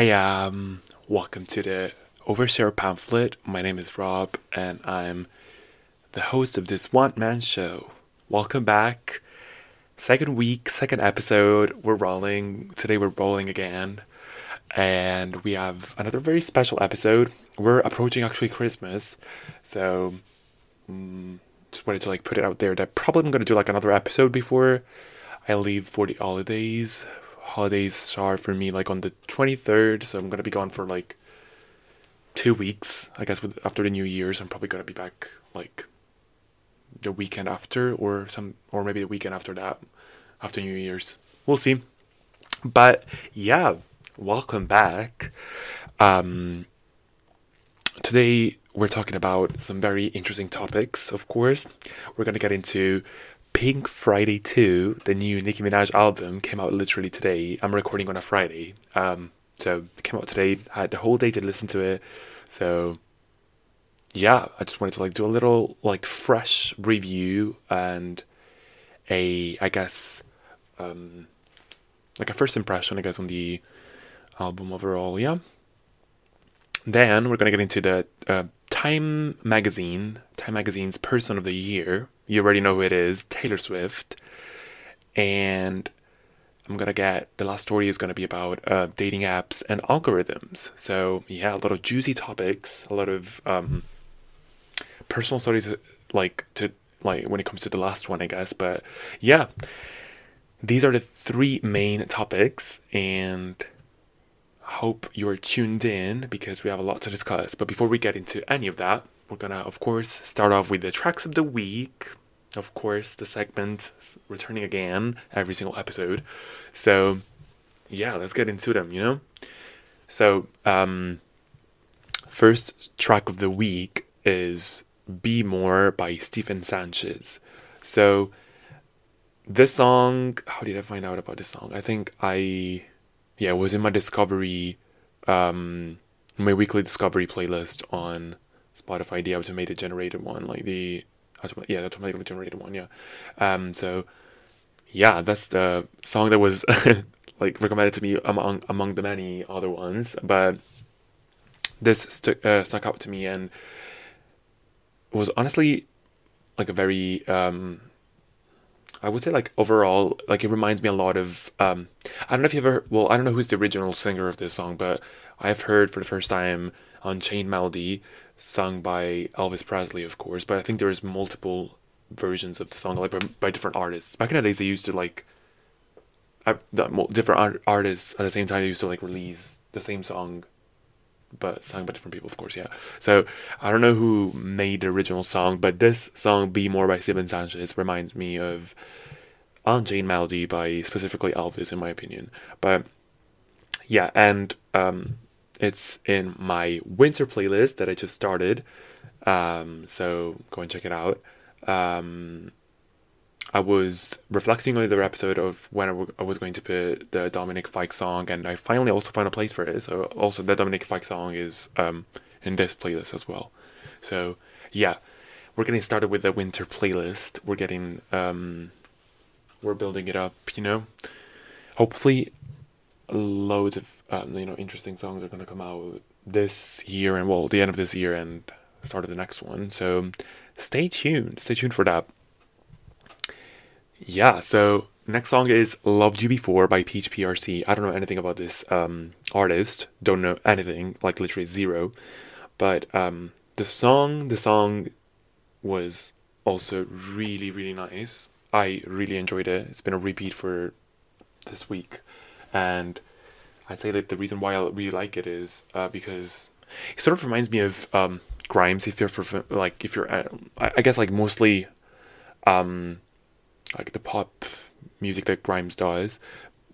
Hey, um, welcome to the Overshare Pamphlet. My name is Rob, and I'm the host of this one man show. Welcome back. Second week, second episode. We're rolling. Today we're rolling again. And we have another very special episode. We're approaching actually Christmas. So, mm, just wanted to like put it out there that probably I'm going to do like another episode before I leave for the holidays. Holidays are for me like on the 23rd, so I'm to be gone for like two weeks. I guess with, after the New Year's, I'm probably to be back like the weekend after or some or maybe the weekend after that after New Year's. We'll see. But yeah, welcome back. Um today we're talking about some very interesting topics, of course. We're to get into Pink Friday 2, the new Nicki Minaj album, came out literally today. I'm recording on a Friday. Um, so it came out today. I had the whole day to listen to it. So yeah, I just wanted to like do a little like fresh review and a I guess um like a first impression I guess on the album overall, yeah. Then we're gonna get into the uh, Time Magazine, Time Magazine's Person of the Year. You already know who it is, Taylor Swift. And I'm gonna get the last story is gonna be about uh, dating apps and algorithms. So yeah, a lot of juicy topics, a lot of um, personal stories, like to like when it comes to the last one, I guess. But yeah, these are the three main topics, and hope you're tuned in because we have a lot to discuss. But before we get into any of that, we're gonna, of course, start off with the tracks of the week. Of course, the segment returning again every single episode. So, yeah, let's get into them, you know? So, um, first track of the week is Be More by Stephen Sanchez. So, this song, how did I find out about this song? I think I yeah, it was in my discovery, um, my weekly discovery playlist on Spotify, the automated generated one, like the, yeah, automatically generated one, yeah. Um, so yeah, that's the song that was like recommended to me among among the many other ones, but this stu- uh, stuck out to me and was honestly like a very um I would say like overall, like it reminds me a lot of um, I don't know if you've ever well, I don't know who's the original singer of this song, but I've heard for the first time Unchained Melody sung by Elvis Presley, of course, but I think there's multiple versions of the song like by, by different artists. Back in the days they used to like I, the, different art, artists at the same time they used to like release the same song but sung by different people, of course, yeah. So I don't know who made the original song, but this song, Be More by Stephen Sanchez, reminds me of Unchained Melody by specifically Elvis, in my opinion. But yeah, and um, it's in my winter playlist that I just started. Um, so go and check it out. Um, I was reflecting on the other episode of when I, w- I was going to put the Dominic Fike song, and I finally also found a place for it. So also the Dominic Fike song is um, in this playlist as well. So yeah, we're getting started with the winter playlist. We're getting um, we're building it up. You know, hopefully, loads of um, you know interesting songs are gonna come out this year and well, the end of this year and start of the next one. So stay tuned. Stay tuned for that. Yeah, so next song is Loved You Before by Peach PRC. I don't know anything about this um, artist, don't know anything, like literally zero. But um, the song, the song was also really, really nice. I really enjoyed it. It's been a repeat for this week. And I'd say that the reason why I really like it is uh, because it sort of reminds me of um, Grimes. If you're for, like, if you're, uh, I guess like mostly um, like the pop music that Grimes does.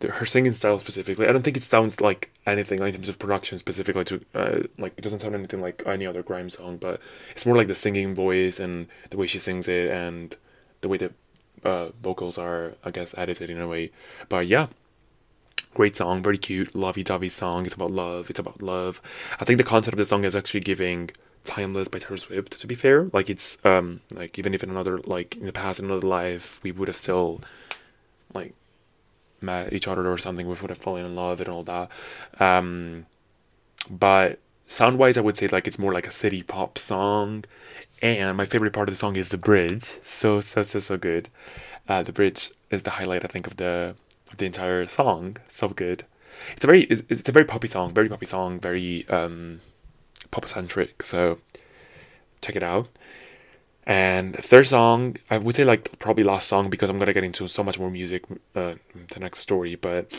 Her singing style specifically, I don't think it sounds like anything like in terms of production specifically. To uh, like, it doesn't sound anything like any other Grimes song, but it's more like the singing voice and the way she sings it and the way the uh, vocals are, I guess, edited in a way. But yeah, great song, very cute, lovey-dovey song. It's about love. It's about love. I think the concept of the song is actually giving timeless by Taylor Swift. To be fair, like it's um like even if in another like in the past in another life we would have still like met each other or something, we would have fallen in love and all that. Um, but sound wise, I would say like it's more like a city pop song. And my favorite part of the song is the bridge. So so so so good. Uh, the bridge is the highlight, I think, of the the entire song. So good. It's a very it's, a very poppy song, very poppy song, very um, pop centric. So check it out. And third song, I would say like probably last song because I'm gonna get into so much more music uh, the next story. But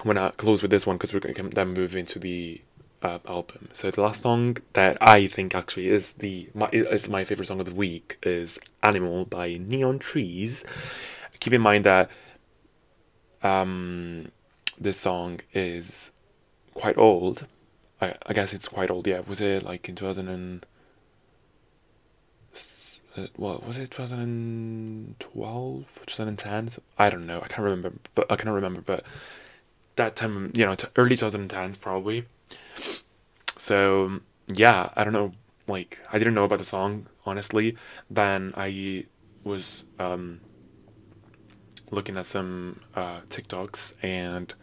I'm gonna close with this one because we're gonna then move into the uh, album. So the last song that I think actually is the my, is my favorite song of the week is "Animal" by Neon Trees. Keep in mind that um, this song is quite old. I, I guess it's quite old. Yeah, was it like in 2000 and uh, what was it 2012 2010 i don't know i can't remember but i cannot remember but that time you know early 2010s probably so yeah i don't know like i didn't know about the song honestly then i was um looking at some uh tiktoks and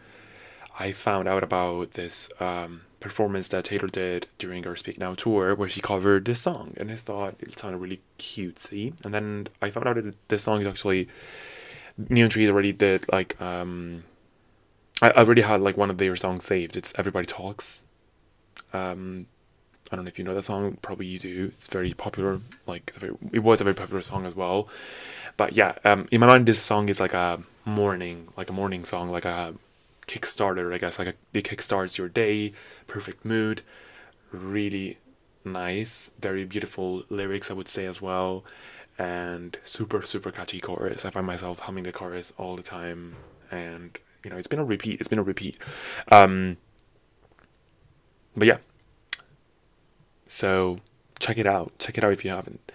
i found out about this um performance that Taylor did during our Speak Now tour where she covered this song and I thought it sounded really cutesy. And then I found out that this song is actually Neon Trees already did like um I already had like one of their songs saved. It's Everybody Talks. Um I don't know if you know that song, probably you do. It's very popular. Like it was a very popular song as well. But yeah, um, in my mind, this song is like a morning, like a morning song, like a Kickstarter, I guess. Like a, it kickstarts your day, perfect mood, really nice, very beautiful lyrics, I would say as well, and super super catchy chorus. I find myself humming the chorus all the time, and you know it's been a repeat. It's been a repeat. Um, but yeah, so check it out. Check it out if you haven't.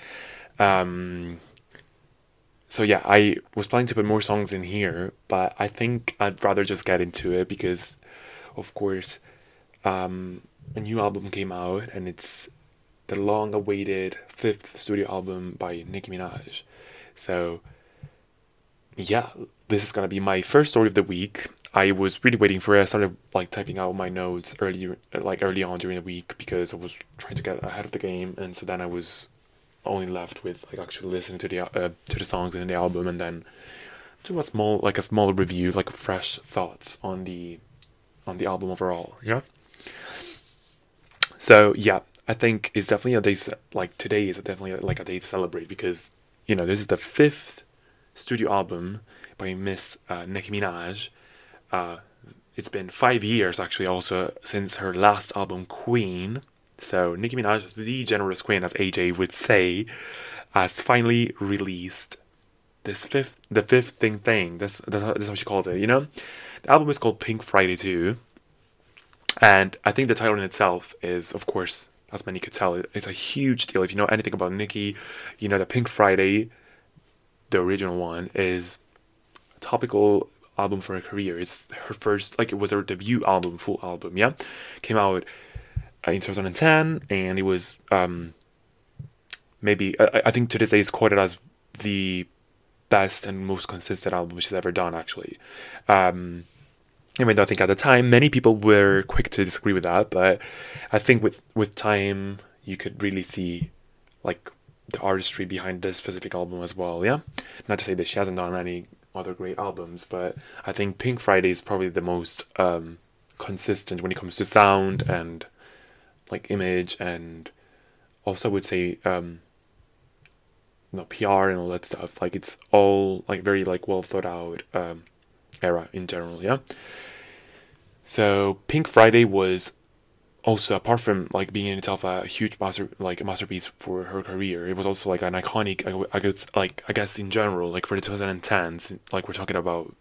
Um, so yeah, I was planning to put more songs in here, but I think I'd rather just get into it because, of course, um, a new album came out and it's the long-awaited fifth studio album by Nicki Minaj. So yeah, this is gonna be my first story of the week. I was really waiting for it. I started like typing out my notes earlier, like early on during the week because I was trying to get ahead of the game, and so then I was only left with like actually listening to the uh, to the songs in the album and then do a small like a small review like fresh thoughts on the on the album overall. Yeah. So yeah i think it's definitely a day like today is definitely like a day to celebrate because you know this is the fifth studio album by miss uh, nicki minaj. Uh, it's been five years actually also since her last album queen so Nicki Minaj, the generous queen, as AJ would say, has finally released this fifth, the fifth thing thing. That's that's how, she calls it. You know, the album is called Pink Friday 2, and I think the title in itself is, of course, as many could tell, it's a huge deal. If you know anything about Nicki, you know that Pink Friday, the original one, is a topical album for her career. It's her first, like it was her debut album, full album. Yeah, came out in 2010, and it was um, maybe I, I think to this day is quoted as the best and most consistent album she's ever done. Actually, um, even though I think at the time many people were quick to disagree with that, but I think with with time you could really see like the artistry behind this specific album as well. Yeah, not to say that she hasn't done any other great albums, but I think Pink Friday is probably the most um, consistent when it comes to sound and like image and also would say um you know, PR and all that stuff. Like it's all like very like well thought out um era in general, yeah. So Pink Friday was also apart from like being in itself a huge master like masterpiece for her career, it was also like an iconic I, I guess like I guess in general like for the 2010s like we're talking about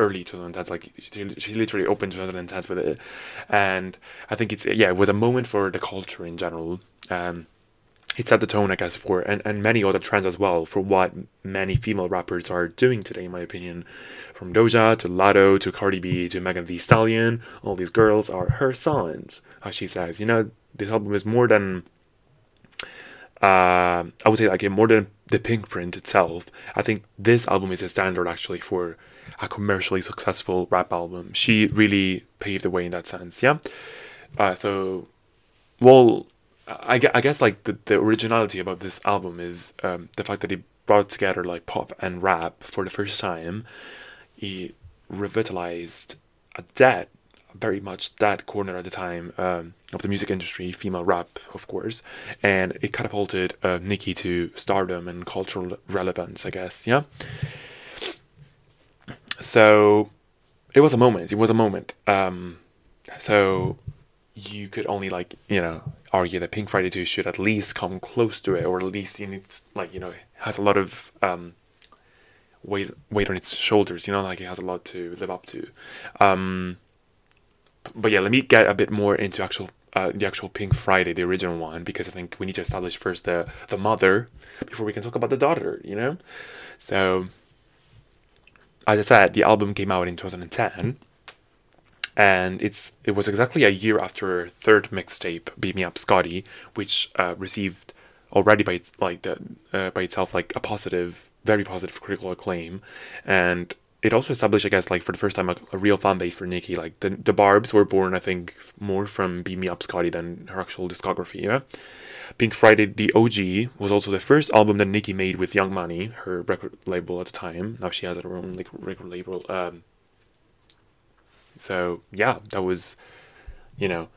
early 2010s. Like she, she literally opened 2010s with it, and I think it's yeah, it was a moment for the culture in general. Um, it set the tone, I guess, for and, and many other trends as well for what many female rappers are doing today, in my opinion. From Doja to Latto to Cardi B to Megan Thee Stallion, all these girls are her sons, as she says. You know, this album is more than uh, I would say like more than the Pink Print itself. I think this album is a standard actually for a commercially successful rap album. She really paved the way in that sense, yeah. Uh, so, well, I, I guess like the, the originality about this album is um, the fact that he brought together like pop and rap for the first time. He revitalized a dead, very much dead corner at the time um, of the music industry, female rap, of course, and it catapulted uh, Nicki to stardom and cultural relevance, I guess. Yeah. So, it was a moment. It was a moment. Um, so you could only like you know argue that Pink Friday 2 should at least come close to it, or at least in its like you know has a lot of um, weight weight on its shoulders. You know, like it has a lot to live up to. Um, but yeah, let me get a bit more into actual uh, the actual Pink Friday, the original one, because I think we need to establish first the the mother before we can talk about the daughter. You know, so as I said, the album came out in 2010 and it's it was exactly a year after her third mixtape Beam Me Up Scotty which uh, received already by its like the, uh, by itself like a positive very positive critical acclaim. And it also established i guess like for the first time a, a real fan base for nicki. Like the, the barbs were born i think more from Beam Me Up Scotty than her actual discography yeah pink friday the og was also the first album that nicki made with young money her record label at the time now she has her own like record label um so yeah, that was, you know,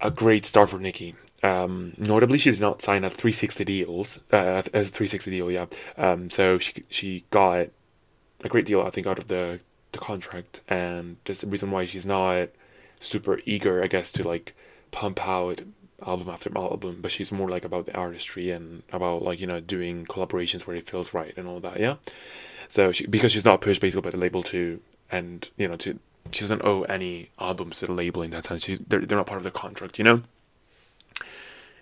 a great start for Nicki. Um, notably, she did not sign a 360 deals, uh, a 360 deal. Yeah. Um, so she she got a great deal, I think, out of the the contract, and there's the reason why she's not super eager, I guess, to like pump out album after album, but she's more like about the artistry and about like you know doing collaborations where it feels right and all that. Yeah. So she, because she's not pushed basically by the label to and you know to she doesn't owe any albums to the label in that sense. She's, they're, they're not part of the contract, you know?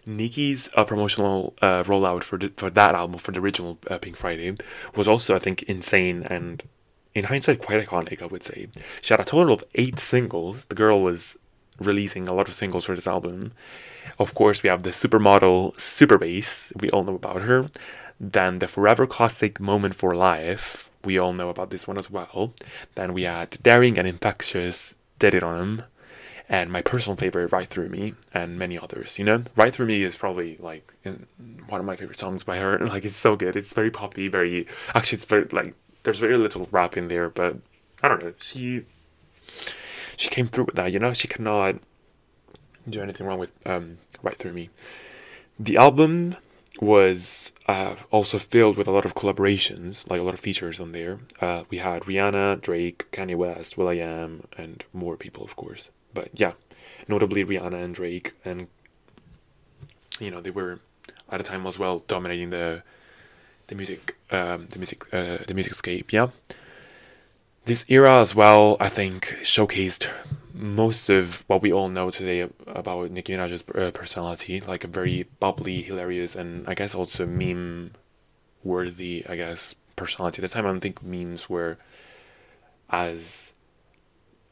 Nicki's uh, promotional uh, rollout for the, for that album, for the original uh, Pink Friday, was also, I think, insane and, in hindsight, quite iconic, I would say. She had a total of eight singles. The girl was releasing a lot of singles for this album. Of course, we have the supermodel Super Bass, we all know about her. Then the forever classic Moment for Life, we all know about this one as well. Then we had Daring and Infectious, Did It On'em, and my personal favorite, Right Through Me, and many others. You know, Right Through Me is probably like one of my favorite songs by her. Like, it's so good. It's very poppy, very. Actually, it's very, like, there's very little rap in there, but I don't know. She. She came through with that, you know? She cannot do anything wrong with um, Right Through Me. The album was uh, also filled with a lot of collaborations, like a lot of features on there. Uh, we had Rihanna, Drake, Kanye West, will.i.am, and more people, of course. But yeah, notably Rihanna and Drake, and you know they were at a time as well dominating the the music, um, the music, uh, the music scape. Yeah, this era as well, I think, showcased most of what we all know today about Nicki Minaj's uh, personality, like a very bubbly, hilarious, and I guess also meme worthy, I guess, personality. At the time, I don't think memes were as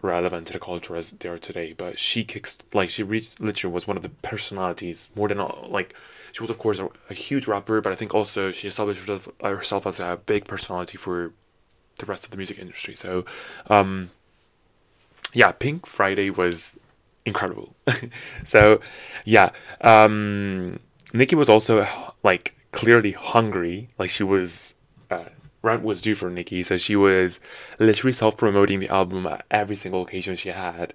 relevant to the culture as they are today. But she kicks like she reached literally was one of the personalities more than all, like she was of course a, a huge rapper, but I think also she established herself, herself as a big personality for the rest of the music industry. So, um, yeah, Pink Friday was incredible. so, yeah, um, Nicki was also like clearly hungry. Like she was, uh, rent was due for Nicki, so she was literally self promoting the album at every single occasion she had.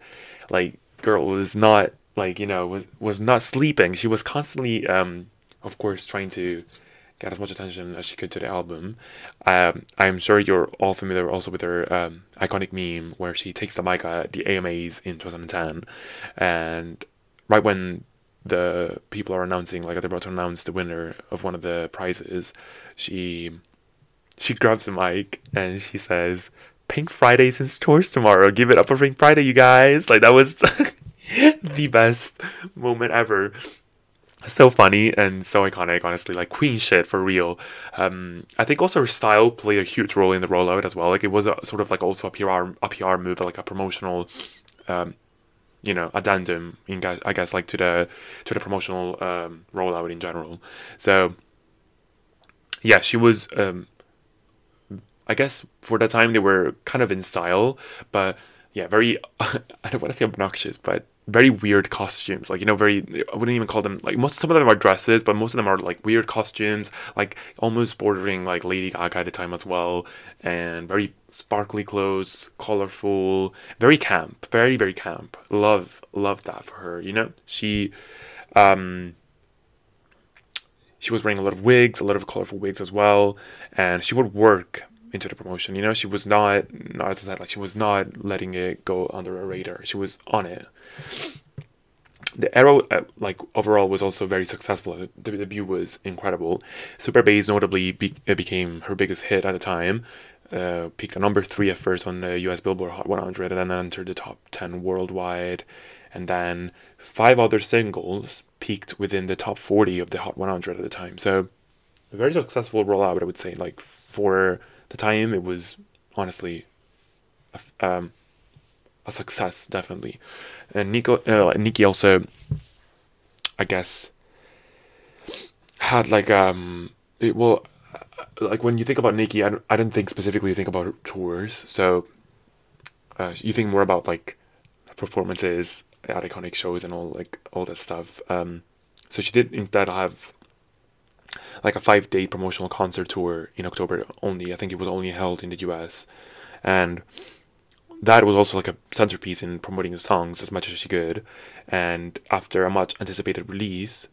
Like, girl was not like you know was was not sleeping. She was constantly, um, of course, trying to get as much attention as she could to the album. Um, I'm sure you're all familiar also with her um, iconic meme where she takes the mic at the AMAs in 2010, and right when the people are announcing, like they're about to announce the winner of one of the prizes, she she grabs the mic and she says, "Pink Friday since stores tomorrow. Give it up for Pink Friday, you guys!" Like that was the best moment ever so funny and so iconic, honestly, like queen shit for real. Um, I think also her style played a huge role in the rollout as well. Like it was a sort of like also a PR a PR move, like a promotional, um, you know, addendum. In I guess like to the to the promotional um, rollout in general. So yeah, she was. Um, I guess for the time they were kind of in style, but yeah, very. I don't want to say obnoxious, but very weird costumes. Like you know, very I wouldn't even call them like most. Some of them are dresses, but most of them are like weird costumes, like almost bordering like Lady Gaga at the time as well, and very sparkly clothes, colorful, very camp, very very camp. Love love that for her. You know, she. um she was wearing a lot of wigs, a lot of colorful wigs as well, and she would work into the promotion. You know, she was not, not as I said, like she was not letting it go under a radar. She was on it. The Arrow, uh, like overall, was also very successful. The debut was incredible. Super Bass notably be- became her biggest hit at the time. Uh, peaked at number three at first on the U.S. Billboard Hot 100, and then entered the top 10 worldwide. And then five other singles peaked within the top 40 of the Hot 100 at the time. So a very successful rollout, I would say. Like for the time, it was honestly a, um, a success, definitely. And Nico, uh, Nicki also, I guess, had like um, it well, like when you think about Nicki, I don't, I don't think specifically think about tours. So uh, you think more about like performances at iconic shows and all like all that stuff. Um, so she did instead have like a five day promotional concert tour in October only. I think it was only held in the US. And that was also like a centerpiece in promoting the songs as much as she could. And after a much anticipated release,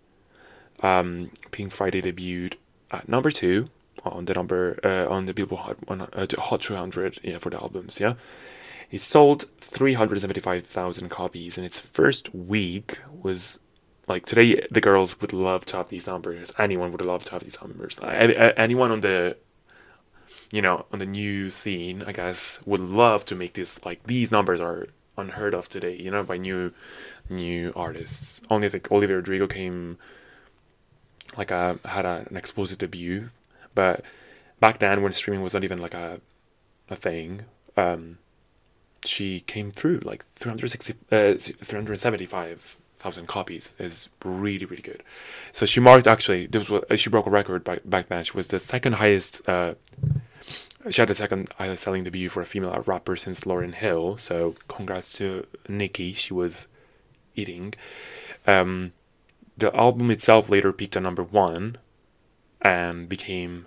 um, Pink Friday debuted at number two on the number uh, on the Billboard Hot, one, uh, Hot 200 yeah, for the albums. Yeah, it sold 375,000 copies in its first week. Was like today, the girls would love to have these numbers. Anyone would love to have these numbers. anyone on the you know on the new scene, I guess, would love to make this like these numbers are unheard of today. You know, by new new artists. Only think Olivia Rodrigo came like a had a, an explosive debut, but back then when streaming was not even like a a thing. Um, she came through like 360 uh, 375,000 copies is really really good. So she marked actually this was she broke a record back back then. She was the second highest uh, she had the second highest selling debut for a female rapper since Lauryn Hill. So congrats to Nicki. She was eating. Um, the album itself later peaked at number one and became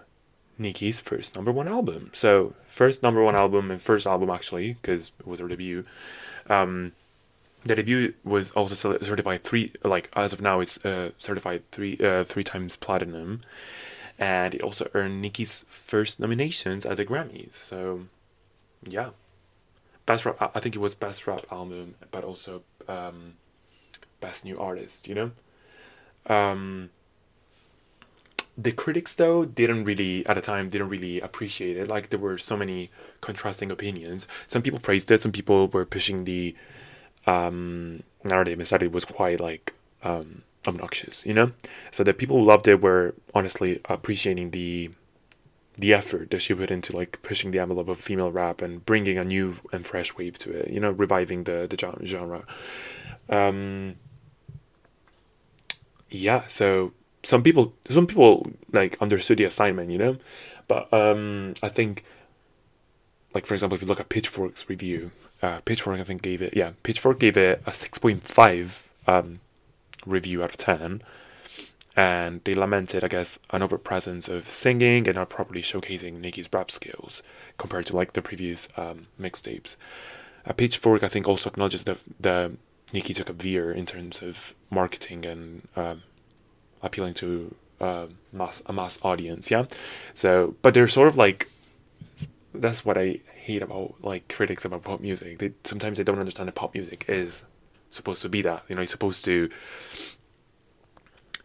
Nicki's first number one album. So first number one album and first album actually because it was her debut. Um, the debut was also certified three like as of now it's uh, certified three uh, three times platinum, and it also earned Nicki's first nominations at the Grammys. So yeah, best rap. I think it was best rap album, but also um, best new artist. You know. Um, the critics though didn't really at the time didn't really appreciate it like there were so many contrasting opinions some people praised it some people were pushing the um, narrative and said it was quite like um, obnoxious you know? So the people who loved it were honestly appreciating the the effort that she put into like pushing the envelope of female rap and bringing a new and fresh wave to it you know reviving the the genre. Um yeah so some people some people like understood the assignment, you know, but um, I think like for example, if you look at Pitchfork's review, uh, Pitchfork I think gave it yeah Pitchfork gave it a six point five um, review out of ten, and they lamented I guess an overpresence of singing and not properly showcasing Nicki's rap skills compared to like the previous um, mixtapes. Uh, Pitchfork I think also acknowledges that the Nicki took a veer in terms of marketing and um, appealing to uh, mass a mass audience. Yeah, so but they're sort of like that's what I hate about like critics about pop music. They sometimes they don't understand that pop music is supposed to be that. You know, it's supposed to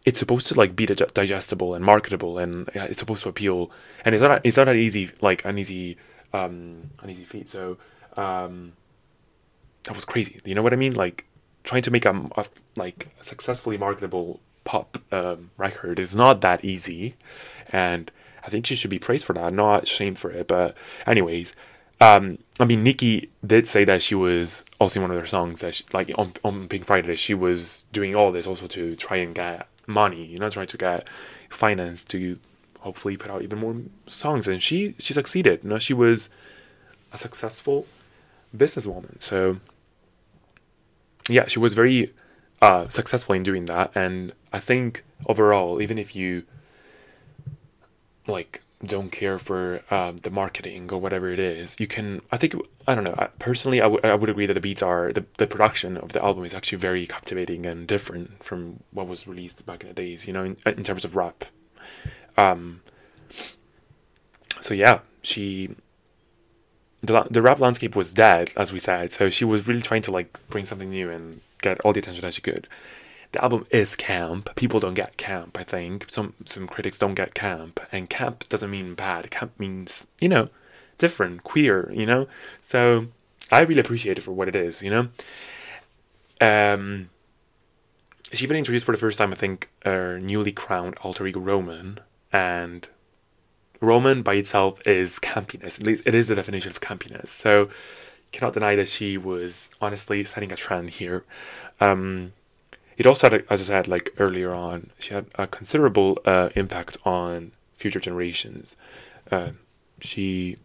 it's supposed to like be digestible and marketable and it's supposed to appeal and it's not it's not an easy like an easy um an easy feat so um that was crazy you know what i mean like trying to make a, a like a successfully marketable pop um, record is not that easy, and I think she should be praised for that, not shamed for it. But anyways, um, I mean, Nicki did say that she was also in one of their songs that she, like on on Pink Friday, she was doing all this also to try and get money, you know, trying to get finance to hopefully put out even more songs, and she she succeeded. You know, she was a successful businesswoman. So yeah, she was very uh, successful in doing that, and I think overall, even if you like don't care for um, the marketing or whatever it is, you can. I think I don't know. I, personally, I would I would agree that the beats are the the production of the album is actually very captivating and different from what was released back in the days. You know, in, in terms of rap. Um. So yeah, she. The, the rap landscape was dead, as we said. So she was really trying to like bring something new and get all the attention that she could the album is camp. People don't get camp, I think. Some some critics don't get camp. And camp doesn't mean bad. Camp means, you know, different, queer, you know? So I really appreciate it for what it is, you know? Um she even introduced for the first time, I think, her newly crowned alter ego Roman. And Roman by itself is campiness. At least it is the definition of campiness. So cannot deny that she was honestly setting a trend here. Um, it also had, as I said, like earlier on, she had a considerable uh, impact on future generations. Uh, she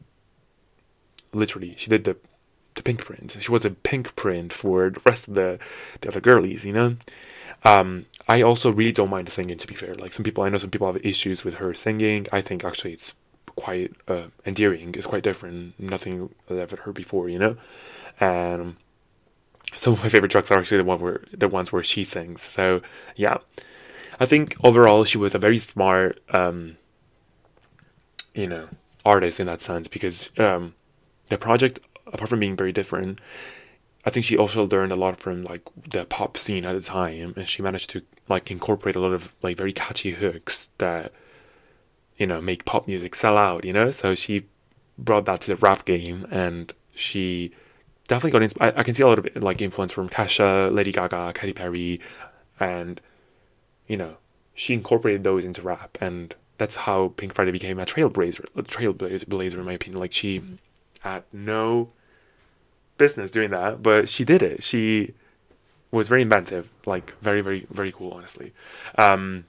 literally she did the the pink print. She was a pink print for the rest of the the other girlies, you know. Um, I also really don't mind the singing. To be fair, like some people, I know some people have issues with her singing. I think actually it's quite uh, endearing. It's quite different. Nothing I've ever heard before, you know. And some of my favorite tracks are actually the one where the ones where she sings. So yeah, I think overall she was a very smart, um, you know, artist in that sense because um, the project, apart from being very different, I think she also learned a lot from like the pop scene at the time, and she managed to like incorporate a lot of like very catchy hooks that you know make pop music sell out. You know, so she brought that to the rap game, and she definitely got. Insp- I, I, can see a lot of like influence from Kesha, Lady Gaga, Katy Perry, and you know she incorporated those into rap, and that's how Pink Friday became a trailblazer. A trailblazer, in my opinion. Like she had no business doing that, but she did it. She was very inventive, like very, very, very cool. Honestly, um,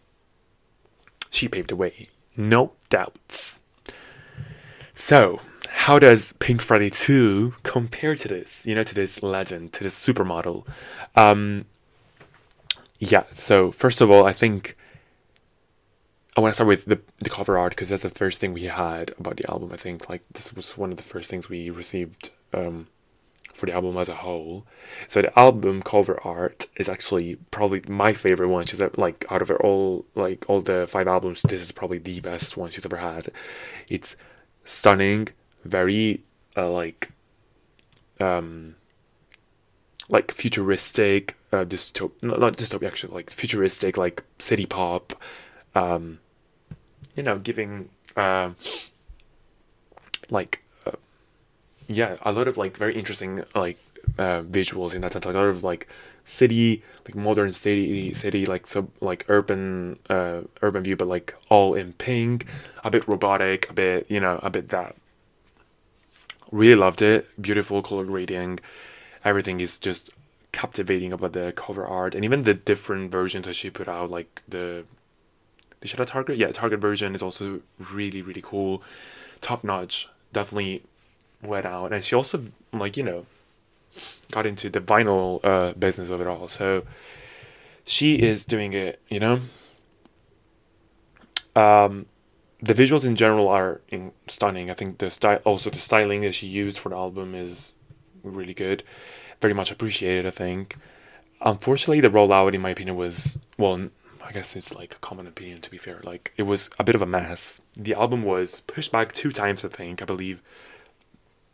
she paved the way, no doubts. So how does Pink Friday 2 compare to this, you know, to this legend, to this supermodel? Um, yeah, so first of all, I think I want to start with the, the cover art because that's the first thing we had about the album. I think like this was one of the first things we received um, for the album as a whole. So the album cover art is actually probably my favorite one. She's like out of all like all the five albums, this is probably the best one she's ever had. It's stunning, very uh, like um like futuristic uh dystop not dystopia actually like futuristic like city pop um you know giving uh, like uh, yeah a lot of like very interesting like uh, visuals in that sense like, a lot of like city like modern city city like so like urban uh urban view but like all in pink a bit robotic a bit you know a bit that. Really loved it. Beautiful color grading. Everything is just captivating about the cover art. And even the different versions that she put out like the the shadow target? Yeah target version is also really really cool. Top notch. Definitely went out. And she also like you know got into the vinyl uh, business of it all. So she is doing it, you know. Um, the visuals in general are in, stunning. I think the style, also the styling that she used for the album is really good, very much appreciated. I think. Unfortunately, the rollout, in my opinion, was well. I guess it's like a common opinion to be fair. Like it was a bit of a mess. The album was pushed back two times, I think. I believe.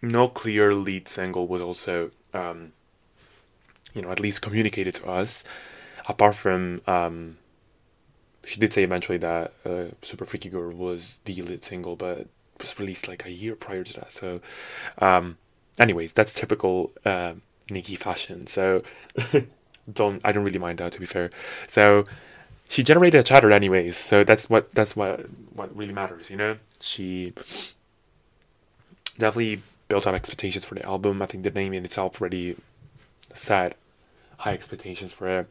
No clear lead single was also um, you know, at least communicated to us. Apart from, um, she did say eventually that uh, Super Freaky Girl was the lead single, but was released like a year prior to that. So, um, anyways, that's typical uh, Nicki fashion. So, don't I don't really mind that to be fair. So, she generated a chatter anyways. So that's what that's what what really matters. You know, she definitely built up expectations for the album. I think the name in itself already set high expectations for it,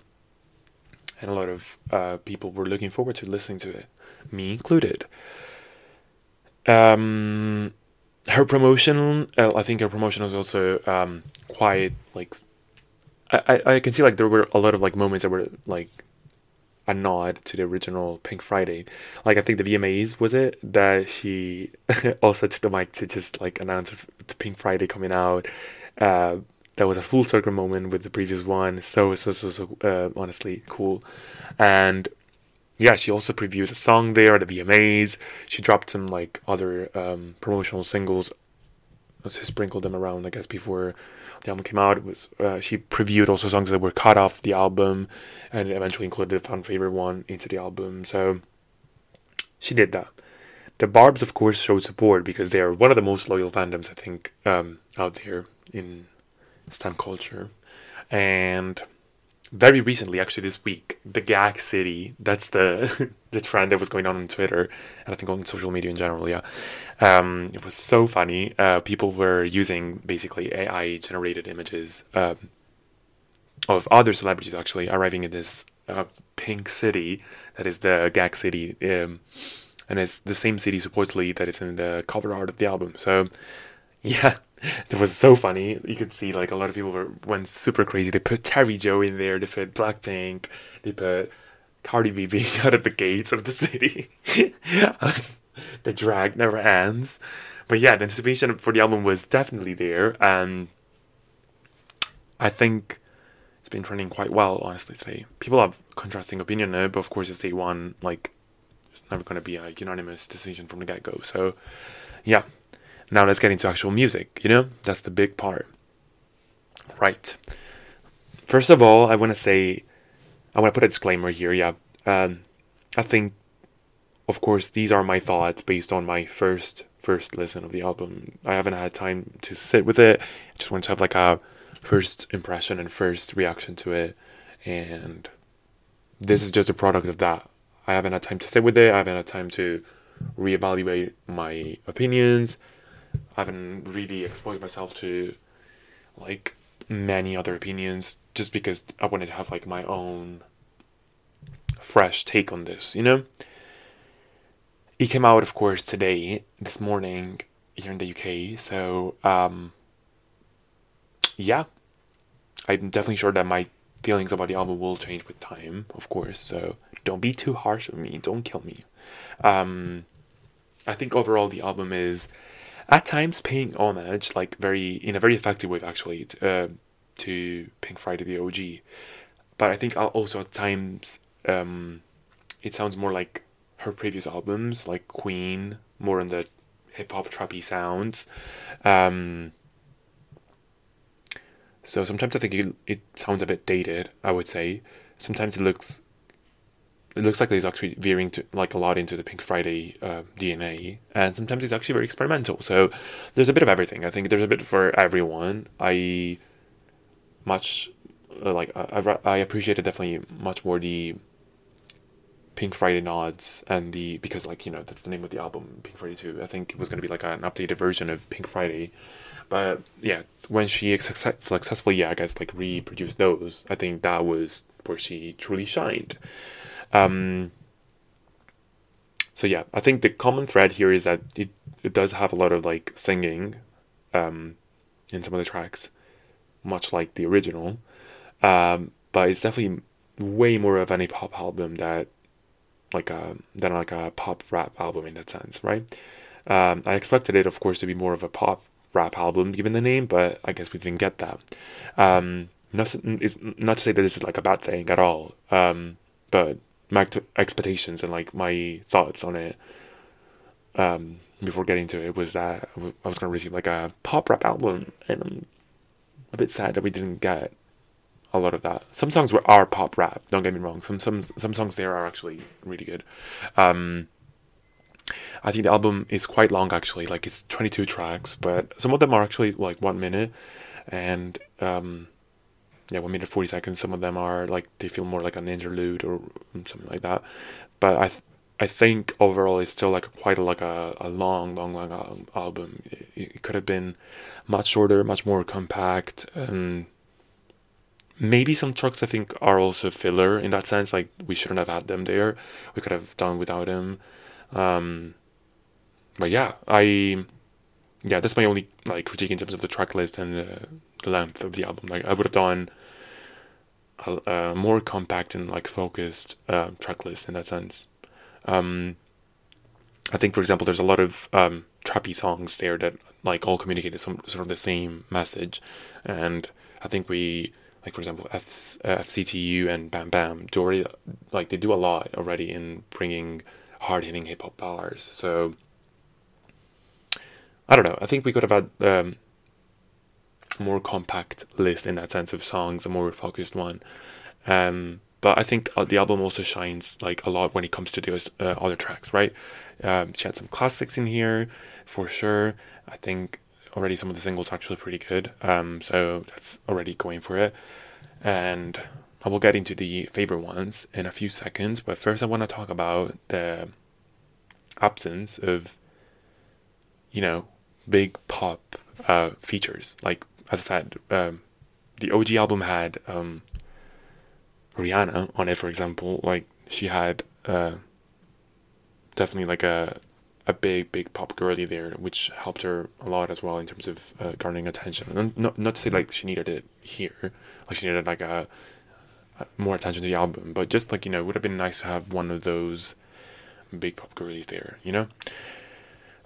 and a lot of uh, people were looking forward to listening to it, me included. Um, her promotion, uh, I think her promotion was also um, quite like I, I can see like there were a lot of like moments that were like a nod to the original Pink Friday. Like I think the VMAs was it that she also took the mic to just like announce the Pink Friday coming out. Uh, that was a full circle moment with the previous one. So so so so uh, honestly cool, and yeah, she also previewed a song there at the VMAs. She dropped some like other um, promotional singles, she sprinkled them around, I guess, before the album came out. It was uh, she previewed also songs that were cut off the album, and eventually included a fan favorite one into the album. So she did that. The Barbs, of course, showed support because they are one of the most loyal fandoms I think um, out there in stan culture, and very recently, actually this week, the gag city. That's the the trend that was going on on Twitter, and I think on social media in general. Yeah, um, it was so funny. Uh, people were using basically AI generated images um, of other celebrities actually arriving in this uh, pink city that is the gag city, um, and it's the same city supposedly that is in the cover art of the album. So, yeah, it was so funny. You could see like a lot of people were went super crazy. They put Terry Joe in there. They put Blackpink. They put Cardi B being out of the gates of the city. the drag never ends. But yeah, the anticipation for the album was definitely there, and I think it's been trending quite well. Honestly, today people have contrasting opinion now, but of course, it's day one. Like, it's never going to be a unanimous decision from the get go. So, yeah, now let's get into actual music, you know? That's the big part. Right. First of all, I want to say, I want to put a disclaimer here, yeah. Um, I think, of course, these are my thoughts based on my first first listen of the album. I haven't had time to sit with it. I just want to have like a first impression and first reaction to it. And this is just a product of that. I haven't had time to sit with it. I haven't had time to reevaluate my opinions I haven't really exposed myself to like many other opinions just because I wanted to have like my own fresh take on this, you know? It came out of course today, this morning here in the UK, so um yeah. I'm definitely sure that my feelings about the album will change with time, of course, so don't be too harsh with me, don't kill me. Um I think overall the album is at times paying homage, like very in a very effective way, actually, to, uh, to Pink Friday the OG. But I think also at times um, it sounds more like her previous albums, like Queen, more in the hip hop trappy sounds. Um, so sometimes I think it, it sounds a bit dated. I would say sometimes it looks it looks like he's actually veering to like a lot into the Pink Friday uh, DNA, and sometimes he's actually very experimental. So there's a bit of everything. I think there's a bit for everyone. I much uh, like I I appreciated definitely much more the Pink Friday nods and the because like you know that's the name of the album Pink Friday Two. I think it was gonna be like an updated version of Pink Friday, but yeah, when she success- successfully yeah I guess like reproduced those, I think that was where she truly shined. Um, so yeah, I think the common thread here is that it, it does have a lot of like singing um, in some of the tracks, much like the original. Um, but it's definitely way more of any pop album that like a than like a pop rap album in that sense, right? Um, I expected it, of course, to be more of a pop rap album given the name, but I guess we didn't get that. Um, not, not to say that this is like a bad thing at all, um, but my expectations and like my thoughts on it um, before getting to it was that I was going to receive like a pop rap album, and I'm a bit sad that we didn't get a lot of that. Some songs were are pop rap. Don't get me wrong. Some some some songs there are actually really good. Um, I think the album is quite long actually. Like it's 22 tracks, but some of them are actually like one minute, and um, yeah, one minute forty seconds. Some of them are like they feel more like an interlude or something like that. But I th- I think overall it's still like quite a, like a, a long, long, long album. It, it could have been much shorter, much more compact, and maybe some tracks I think are also filler in that sense. Like we shouldn't have had them there. We could have done without them. Um, but yeah, I yeah, that's my only like critique in terms of the track list and uh, the length of the album. Like I would have done a, a more compact and like focused uh, track list in that sense. Um, I think, for example, there's a lot of um, trappy songs there that like all communicate some sort of the same message, and I think we like for example F, uh, FCTU and Bam Bam do already like they do a lot already in bringing hard hitting hip hop bars. So I don't know. I think we could have had um, more compact list in that sense of songs, a more focused one. Um, but I think uh, the album also shines like a lot when it comes to those uh, other tracks, right? Um, she had some classics in here for sure. I think already some of the singles are actually pretty good. Um, so that's already going for it. And I will get into the favorite ones in a few seconds. But first, I want to talk about the absence of, you know, big pop uh, features. Like as I said, um, the OG album had um, Rihanna on it, for example. Like she had uh, definitely like a a big big pop girly there, which helped her a lot as well in terms of uh, garnering attention. And not not to say like she needed it here, like she needed like a, a more attention to the album, but just like you know, it would have been nice to have one of those big pop girlies there, you know.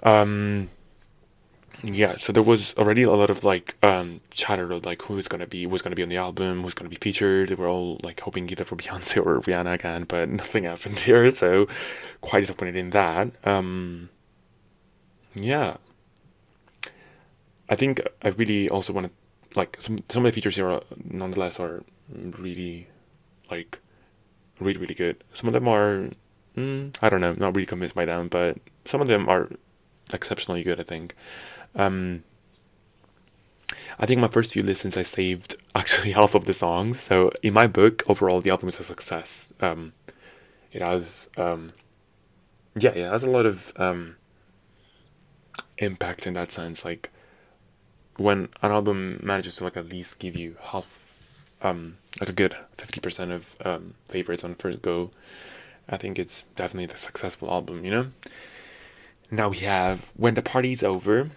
Um, yeah, so there was already a lot of like um, chatter of like who's gonna be who's gonna be on the album, who's gonna be featured. They were all like hoping either for Beyonce or Rihanna again, but nothing happened here. So quite disappointed in that. Um, yeah, I think I really also want to like some some of the features here, are, nonetheless, are really like really really good. Some of them are mm, I don't know, not really convinced by them, but some of them are exceptionally good. I think. Um, I think my first few listens I saved actually half of the songs. So in my book, overall the album is a success. Um, it has, um, yeah, it has a lot of um, impact in that sense. Like when an album manages to like at least give you half, um, like a good fifty percent of um, favorites on first go, I think it's definitely the successful album. You know. Now we have when the party's over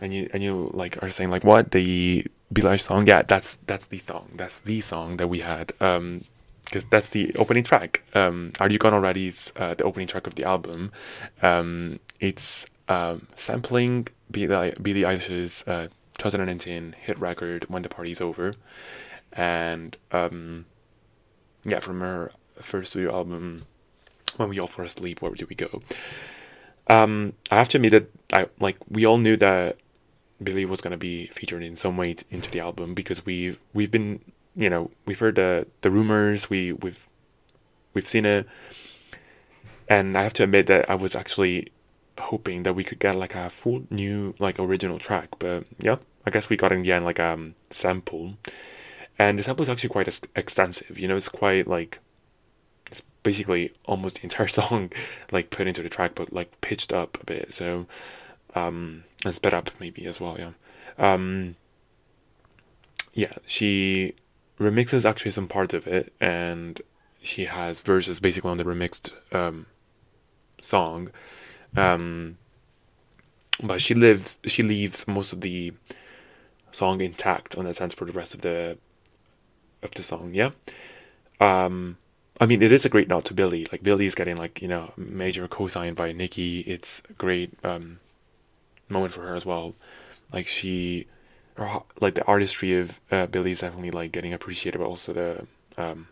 and you and you like are saying like what the Eilish song? Yeah, that's that's the song. That's the song that we had. Um, because that's the opening track. Um, Are You Gone Already is uh, the opening track of the album. Um, it's um, sampling Billie, Billie Eilish's uh, 2019 hit record When the Party's Over, and um, yeah, from her first studio album, When We All Fall Asleep, Where Do We Go? Um, I have to admit that I like we all knew that Billie was gonna be featured in some way into the album because we've we've been you know we've heard the the rumors we we've we've seen it, and I have to admit that I was actually hoping that we could get like a full new like original track, but yeah, I guess we got in the end like a um, sample, and the sample is actually quite extensive. You know, it's quite like it's basically almost the entire song like put into the track, but like pitched up a bit. So um, and sped up maybe as well. Yeah, um, yeah. She remixes actually some parts of it, and she has verses basically on the remixed um, song. Um, but she lives, she leaves most of the song intact on that sense for the rest of the of the song. Yeah. Um, I mean, it is a great nod to Billie. Like Billie is getting like you know major co-signed by Nicki. It's great. Um, moment for her as well. Like she, her, like the artistry of uh, Billie is definitely like getting appreciated, but also the, um,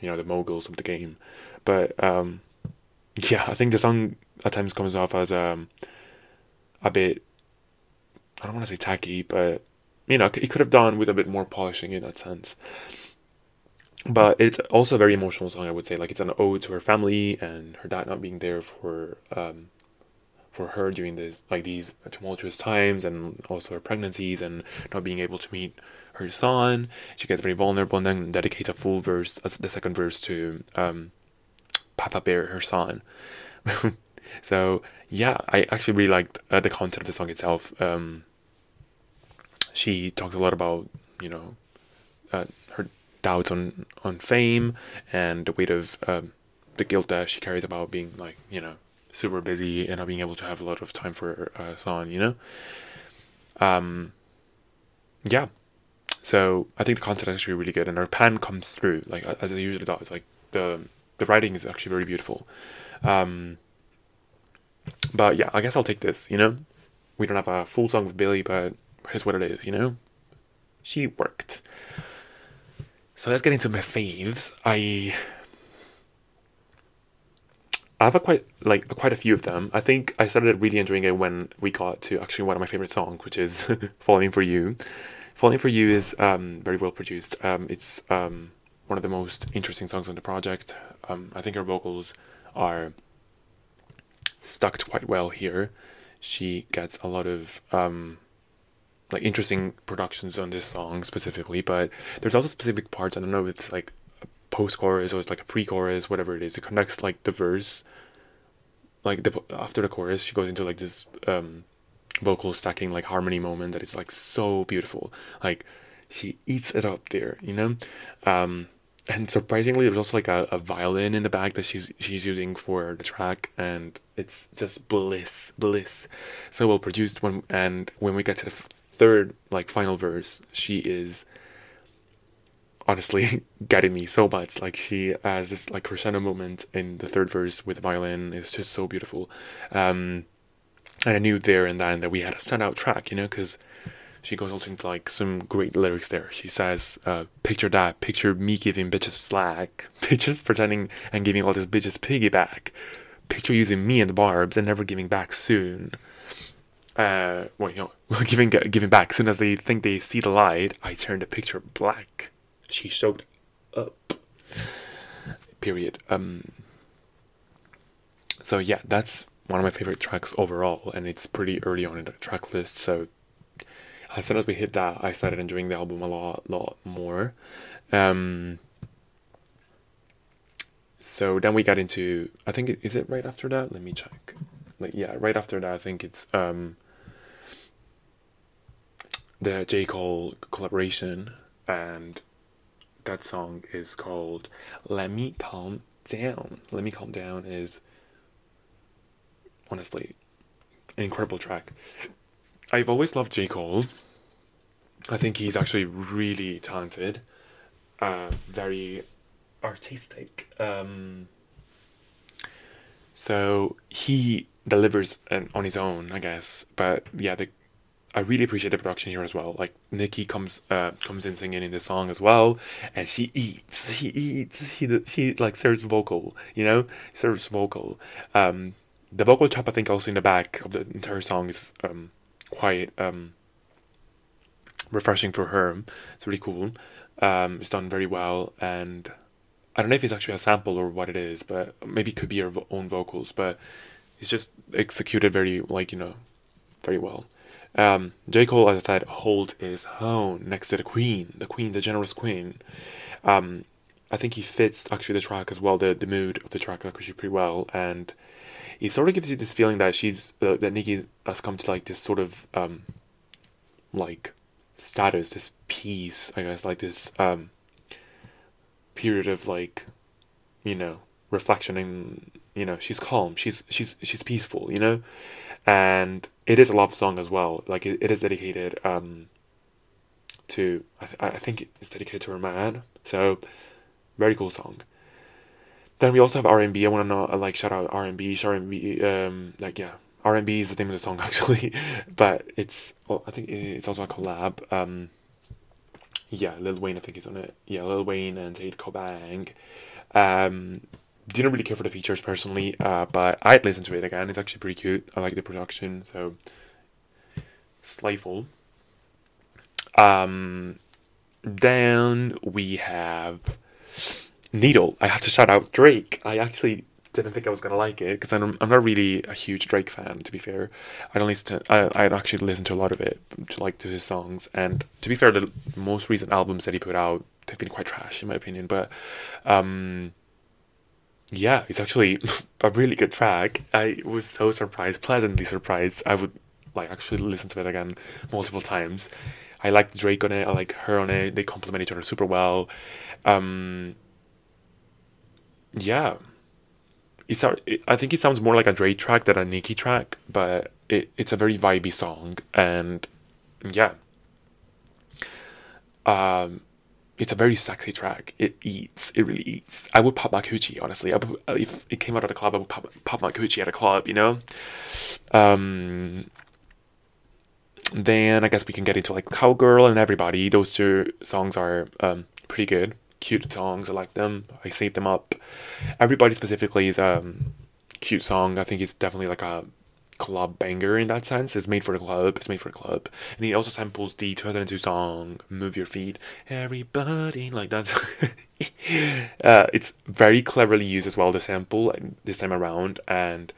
you know, the moguls of the game. But um, yeah, I think the song at times comes off as um, a bit. I don't want to say tacky, but you know, it could have done with a bit more polishing in that sense. But it's also a very emotional song, I would say. Like it's an ode to her family and her dad not being there for um, for her during this like these tumultuous times and also her pregnancies and not being able to meet her son. She gets very vulnerable and then dedicates a full verse, the second verse to um, Papa Bear, her son. so yeah, I actually really liked uh, the content of the song itself. Um, she talks a lot about you know uh, her doubts on on fame and the weight of um, the guilt that she carries about being like you know super busy and not being able to have a lot of time for uh, you know. Um, yeah, So I think the content is actually really good, and her pan comes through like as it usually does. Like the the writing is actually very beautiful. Um, but yeah, I guess I'll take this. You know, we don't have a full song with Billie, but here's what it is. You know, she worked. So let's get into my faves. I I have a quite like quite a few of them. I think I started really enjoying it when we got to actually one of my favorite songs, which is "Falling for You." "Falling for You" is um, very well produced. Um, it's um, one of the most interesting songs on the project. Um, I think her vocals are stuck quite well here. She gets a lot of um, like interesting productions on this song specifically, but there's also specific parts. I don't know if it's like post chorus or it's like a pre chorus, whatever it is. It connects like the verse, like the after the chorus, she goes into like this um, vocal stacking like harmony moment that is like so beautiful. Like she eats it up there, you know. Um, and surprisingly, there's also like a, a violin in the back that she's she's using for the track, and it's just bliss, bliss. So well produced. When and when we get to the third like final verse, she is honestly getting me so much. Like she has this like crescendo moment in the third verse with the violin. It's just so beautiful. Um, and I knew there and then that we had a standout track, you know, because she goes also into like some great lyrics there. She says, uh, "Picture that. Picture me giving bitches slack. Bitches pretending and giving all this bitches piggyback. Picture using me and the barbs and never giving back soon." Uh, well, you know, giving giving back. As soon as they think they see the light, I turn the picture black she soaked up. Period. Um. So yeah, that's one of my favorite tracks overall, and it's pretty early on in the track list. So as soon as we hit that, I started enjoying the album a lot, lot more. Um. So then we got into, I think, is it right after that? Let me check. Like yeah, right after that, I think it's um the J Cole collaboration and that song is called Let Me Calm Down. Let Me Calm Down is honestly an incredible track. I've always loved J. Cole. I think he's actually really talented, uh, very artistic. Um, so he delivers on his own, I guess. But yeah, the I really appreciate the production here as well. Like Nicki comes uh, comes in singing in the song as well, and she eats, she eats, she she like serves vocal, you know, serves vocal. Um, the vocal chop I think also in the back of the entire song is um, quite um, refreshing for her. It's really cool. Um, it's done very well, and I don't know if it's actually a sample or what it is, but maybe it could be her own vocals. But it's just executed very like you know, very well. Um, J. Cole, as I said, holds his own next to the Queen, the Queen, the generous Queen. Um, I think he fits actually the track as well, the the mood of the track actually pretty well, and he sort of gives you this feeling that she's uh, that Nicki has come to like this sort of um, like status, this peace, I guess, like this um, period of like, you know, reflection and you know she's calm, she's she's she's peaceful, you know, and it is a love song as well. Like it, it is dedicated um, to I, th- I think it's dedicated to her man. So very cool song. Then we also have R and B. I want to know like shout out R and B, R and B. Um, like yeah, R and B is the name of the song actually, but it's well, I think it's also a collab. Um, yeah, Lil Wayne I think is on it. Yeah, Lil Wayne and Tate Kobang. Um, didn't really care for the features personally, uh, but I'd listen to it again. It's actually pretty cute. I like the production, so Slyful. Um, then we have Needle. I have to shout out Drake. I actually didn't think I was gonna like it because I'm I'm not really a huge Drake fan. To be fair, I don't listen to I I'd actually listen to a lot of it, to like to his songs. And to be fair, the most recent albums that he put out they've been quite trash in my opinion. But um, yeah, it's actually a really good track. I was so surprised, pleasantly surprised. I would like actually listen to it again multiple times. I like Drake on it. I like her on it. They complement each other super well. Um, yeah, it's I think it sounds more like a Drake track than a Nicki track, but it, it's a very vibey song, and yeah. um, it's a very sexy track. It eats. It really eats. I would pop my coochie, honestly. Would, if it came out at a club, I would pop, pop my coochie at a club, you know? Um, then I guess we can get into like Cowgirl and Everybody. Those two songs are um, pretty good. Cute songs. I like them. I saved them up. Everybody specifically is a um, cute song. I think it's definitely like a club banger in that sense. It's made for the club. It's made for the club. And he also samples the 2002 song "Move Your Feet." Everybody like that's. uh, it's very cleverly used as well. The sample this time around, and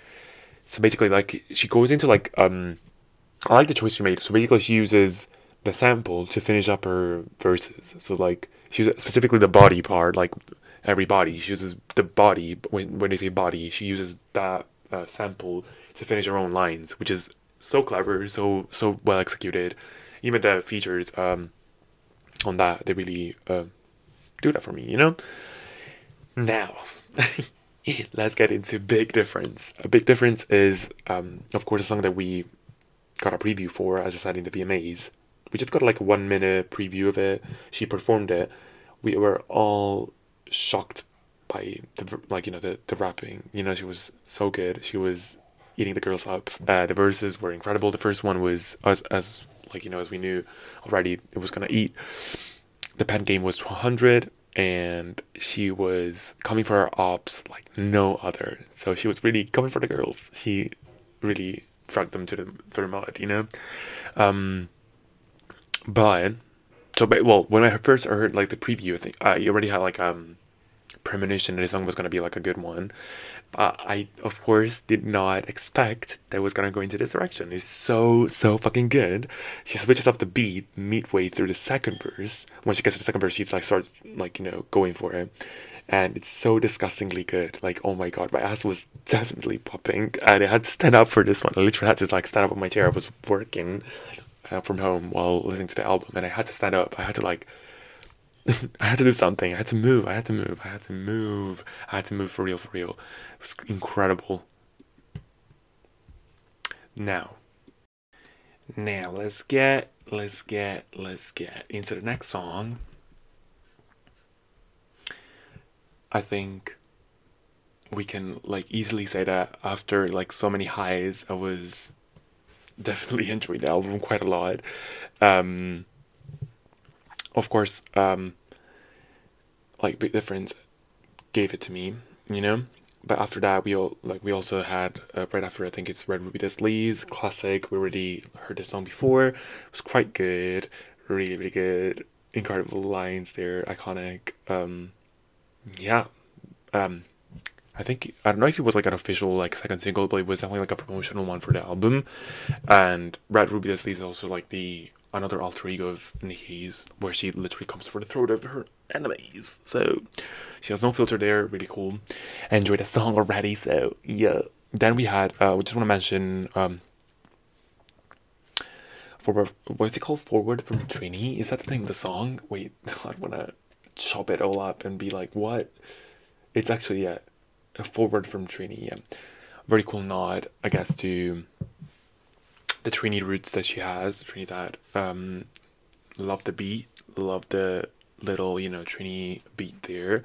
so basically, like she goes into like um, I like the choice she made. So basically, she uses the sample to finish up her verses. So like she specifically the body part, like every body. She uses the body when when they say body, she uses that uh, sample to finish her own lines, which is so clever, so so well executed. Even the features um, on that, they really uh, do that for me, you know. Now, let's get into big difference. A big difference is, um, of course, a song that we got a preview for, as I said in the VMAs. We just got like a one minute preview of it. She performed it. We were all shocked by the like you know the the rapping. You know she was so good. She was eating the girls up. Uh, the verses were incredible. The first one was as as like you know as we knew already it was gonna eat. The pen game was 200 and she was coming for her ops like no other. So she was really coming for the girls. She really dragged them to the their mud, you know. Um, but so but, well when I first heard like the preview, I think I already had like um premonition that the song was gonna be like a good one. But I of course did not expect that was gonna go into this direction. It's so so fucking good. She switches up the beat midway through the second verse. When she gets to the second verse, she like starts like you know going for it. And it's so disgustingly good. Like, oh my god, my ass was definitely popping. And I had to stand up for this one. I literally had to like stand up on my chair. I was working uh, from home while listening to the album, and I had to stand up. I had to like I had to do something. I had to move. I had to move. I had to move. I had to move for real, for real. It was incredible. Now, now let's get, let's get, let's get into the next song. I think we can like easily say that after like so many highs, I was definitely enjoying the album quite a lot. Um, of course, um, like Big Difference gave it to me, you know. But after that, we all like we also had uh, right after I think it's Red Ruby Da Sleeze's classic. We already heard this song before. It was quite good, really really good. Incredible lines there, iconic. Um, yeah, um, I think I don't know if it was like an official like second single, but it was definitely like a promotional one for the album. And Red Ruby Da Sleeze is also like the another alter ego of Nicki's, where she literally comes for the throat of her enemies. So she has no filter there, really cool. Enjoyed the song already, so yeah. Then we had, uh, we just want to mention, um, forward, what's it called? Forward from Trini? Is that the name of the song? Wait, I want to chop it all up and be like, what? It's actually, yeah, a forward from Trini, yeah. Very cool nod, I guess, to the Trini roots that she has, the Trinidad. Um, love the beat, love the little, you know, Trini beat there.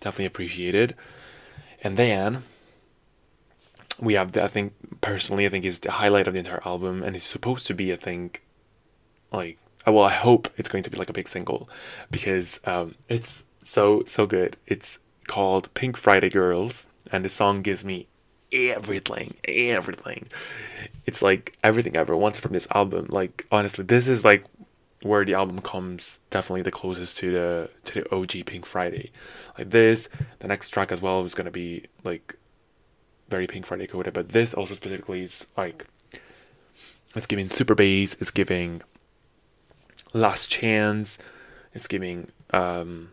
Definitely appreciated. And then we have, the, I think, personally, I think is the highlight of the entire album, and it's supposed to be, I think, like, uh, well, I hope it's going to be like a big single because um, it's so so good. It's called Pink Friday Girls, and the song gives me everything, everything. It's like everything I ever wanted from this album. Like honestly, this is like where the album comes definitely the closest to the to the OG Pink Friday. Like this, the next track as well is gonna be like very Pink Friday coded, but this also specifically is like it's giving super bass, it's giving last chance, it's giving um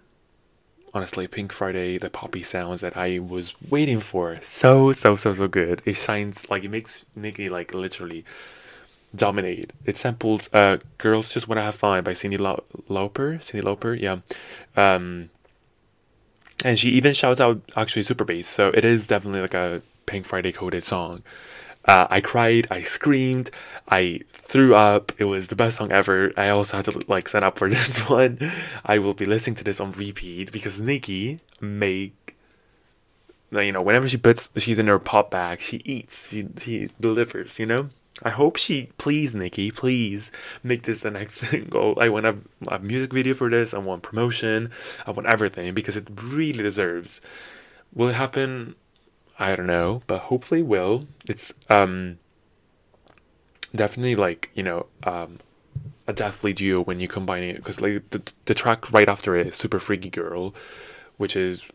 honestly, Pink Friday, the poppy sounds that I was waiting for. So, so, so, so good. It shines, like, it makes Nicki, like, literally dominate. It samples uh, Girls Just Wanna Have Fun by Cyndi Lauper. Cyndi Lauper, yeah. Um, and she even shouts out actually super bass. So it is definitely like a Pink Friday coded song. Uh, I cried, I screamed, I threw up. It was the best song ever. I also had to like sign up for this one. I will be listening to this on repeat because Nicki make you know whenever she puts she's in her pop bag, she eats, she she delivers. You know. I hope she please Nicki, please make this the next single. I want a, a music video for this. I want promotion. I want everything because it really deserves. Will it happen? I don't know, but hopefully will. It's um definitely like you know um a deathly duo when you combine it because like the the track right after it is Super Freaky Girl, which is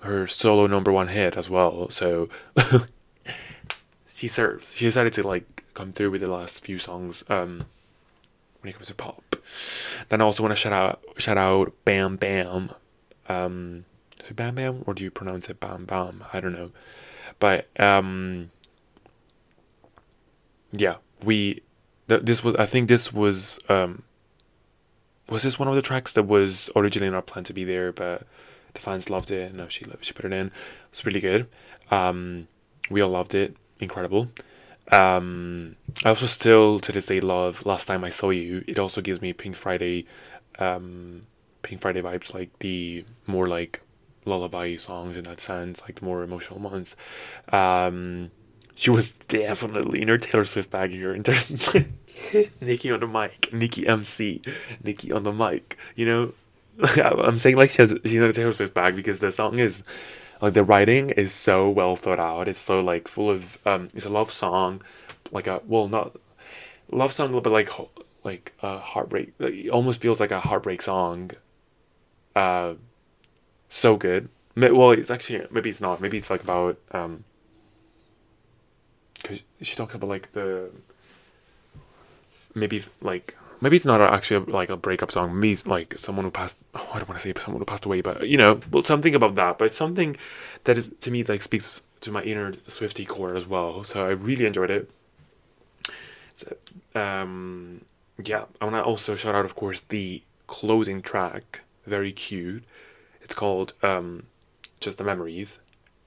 her solo number one hit as well. So she serves. She decided to like come through with the last few songs um when it comes to pop. Then I also want to shout out shout out Bam Bam. Um, is it Bam Bam or do you pronounce it Bam Bam? I don't know, but um, yeah, we. Th- this was I think this was um. Was this one of the tracks that was originally not planned to be there, but the fans loved it, No, she she put it in. It's really good. Um, we all loved it. Incredible. Um, I also still to this day love Last Time I Saw You. It also gives me Pink Friday, um, Pink Friday vibes, like the more like lullaby songs in that sense, like the more emotional ones. Um, she was definitely in her Taylor Swift bag here. In terms Nicki on the mic, Nicki MC, Nicki on the mic. You know, I'm saying like she has she's in a Taylor Swift bag because the song is like the writing is so well thought out. It's so like full of um, it's a love song, like a well not love song, but like like a heartbreak. It almost feels like a heartbreak song. Uh, so good. Well, it's actually maybe it's not. Maybe it's like about um. Cause she talks about like the. Maybe like maybe it's not actually like a breakup song. Maybe it's like someone who passed. Oh, I don't want to say someone who passed away, but you know, well, something about that. But something that is to me like speaks to my inner Swiftie core as well. So I really enjoyed it. So, um, yeah, I want to also shout out, of course, the closing track. Very cute. It's called um, "Just the Memories."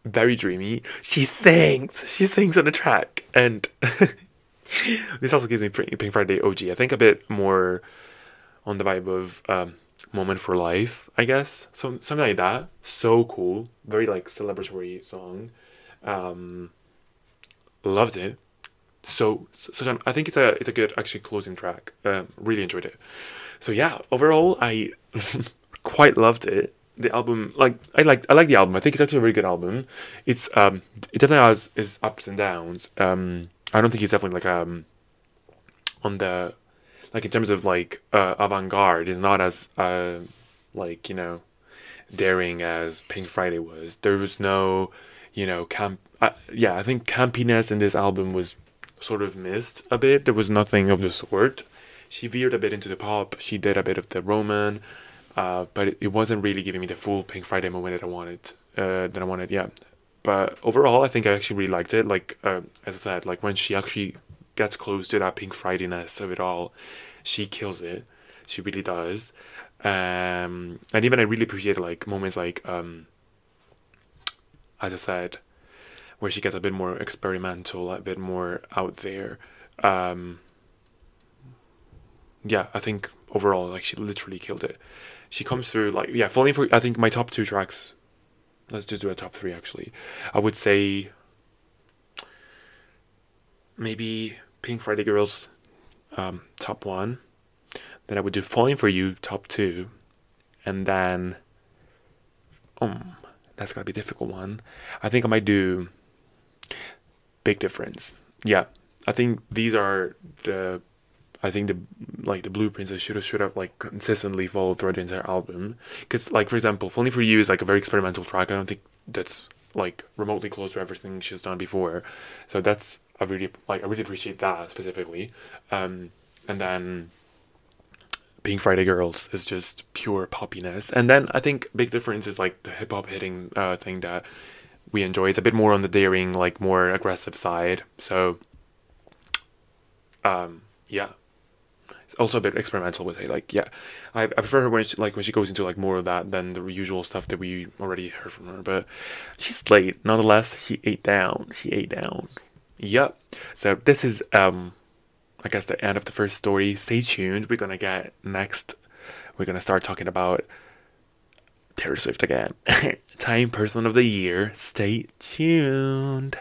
Very dreamy. She sings. She sings on the track, and this also gives me Pink Friday OG. I think a bit more on the vibe of um, Moment for Life, I guess. So something like that. So cool. Very like celebratory song. Um, loved it. So so I think it's a it's a good actually closing track. Um, really enjoyed it. So yeah, overall I quite loved it. The album, like I like I like the album. I think it's actually a very good album. It's um it definitely has its ups and downs. Um, I don't think he's definitely like um on the like in terms of like uh, avant garde is not as uh like you know daring as Pink Friday was. There was no you know camp. Uh, yeah, I think campiness in this album was sort of missed a bit. There was nothing of the sort. She veered a bit into the pop. She did a bit of the Roman, uh, but it, it wasn't really giving me the full Pink Friday moment that I wanted. Uh, that I wanted, yeah. But overall i think i actually really liked it. Like uh, as i said like when she actually gets close to that pink fridayness of it all she kills it. She really does. Um, and even i really appreciate like moments like um, as i said where she gets a bit more experimental a bit more out there. Um, yeah i think overall like she literally killed it she comes through like yeah falling for i think my top two tracks let's just do a top three actually. I would say maybe Pink Friday Girls um, top one. Then I would do Falling for You top two, and then um that's gonna be a difficult one. I think I might do Big Difference. Yeah, I think these are the I think the like the blueprints I should have should have like consistently followed throughout the entire album. Because like for example, "Falling for You" is like a very experimental track. I don't think that's like remotely close to everything she's done before. So that's I really like I really appreciate that specifically. Um, and then Pink Friday Girls is just pure poppiness. And then I think big difference is like the hip hop hitting uh, thing that we enjoy. It's a bit more on the daring, like more aggressive side. So um, yeah, also a bit experimental with it. Like, yeah, I, I prefer her when she, like when she goes into like more of that than the usual stuff that we already heard from her. But she's late, nonetheless. She ate down. She ate down. Yep. So this is um I guess the end of the first story. Stay tuned. We're gonna get next we're gonna start talking about Taylor Swift again. Time Person of the Year. Stay tuned.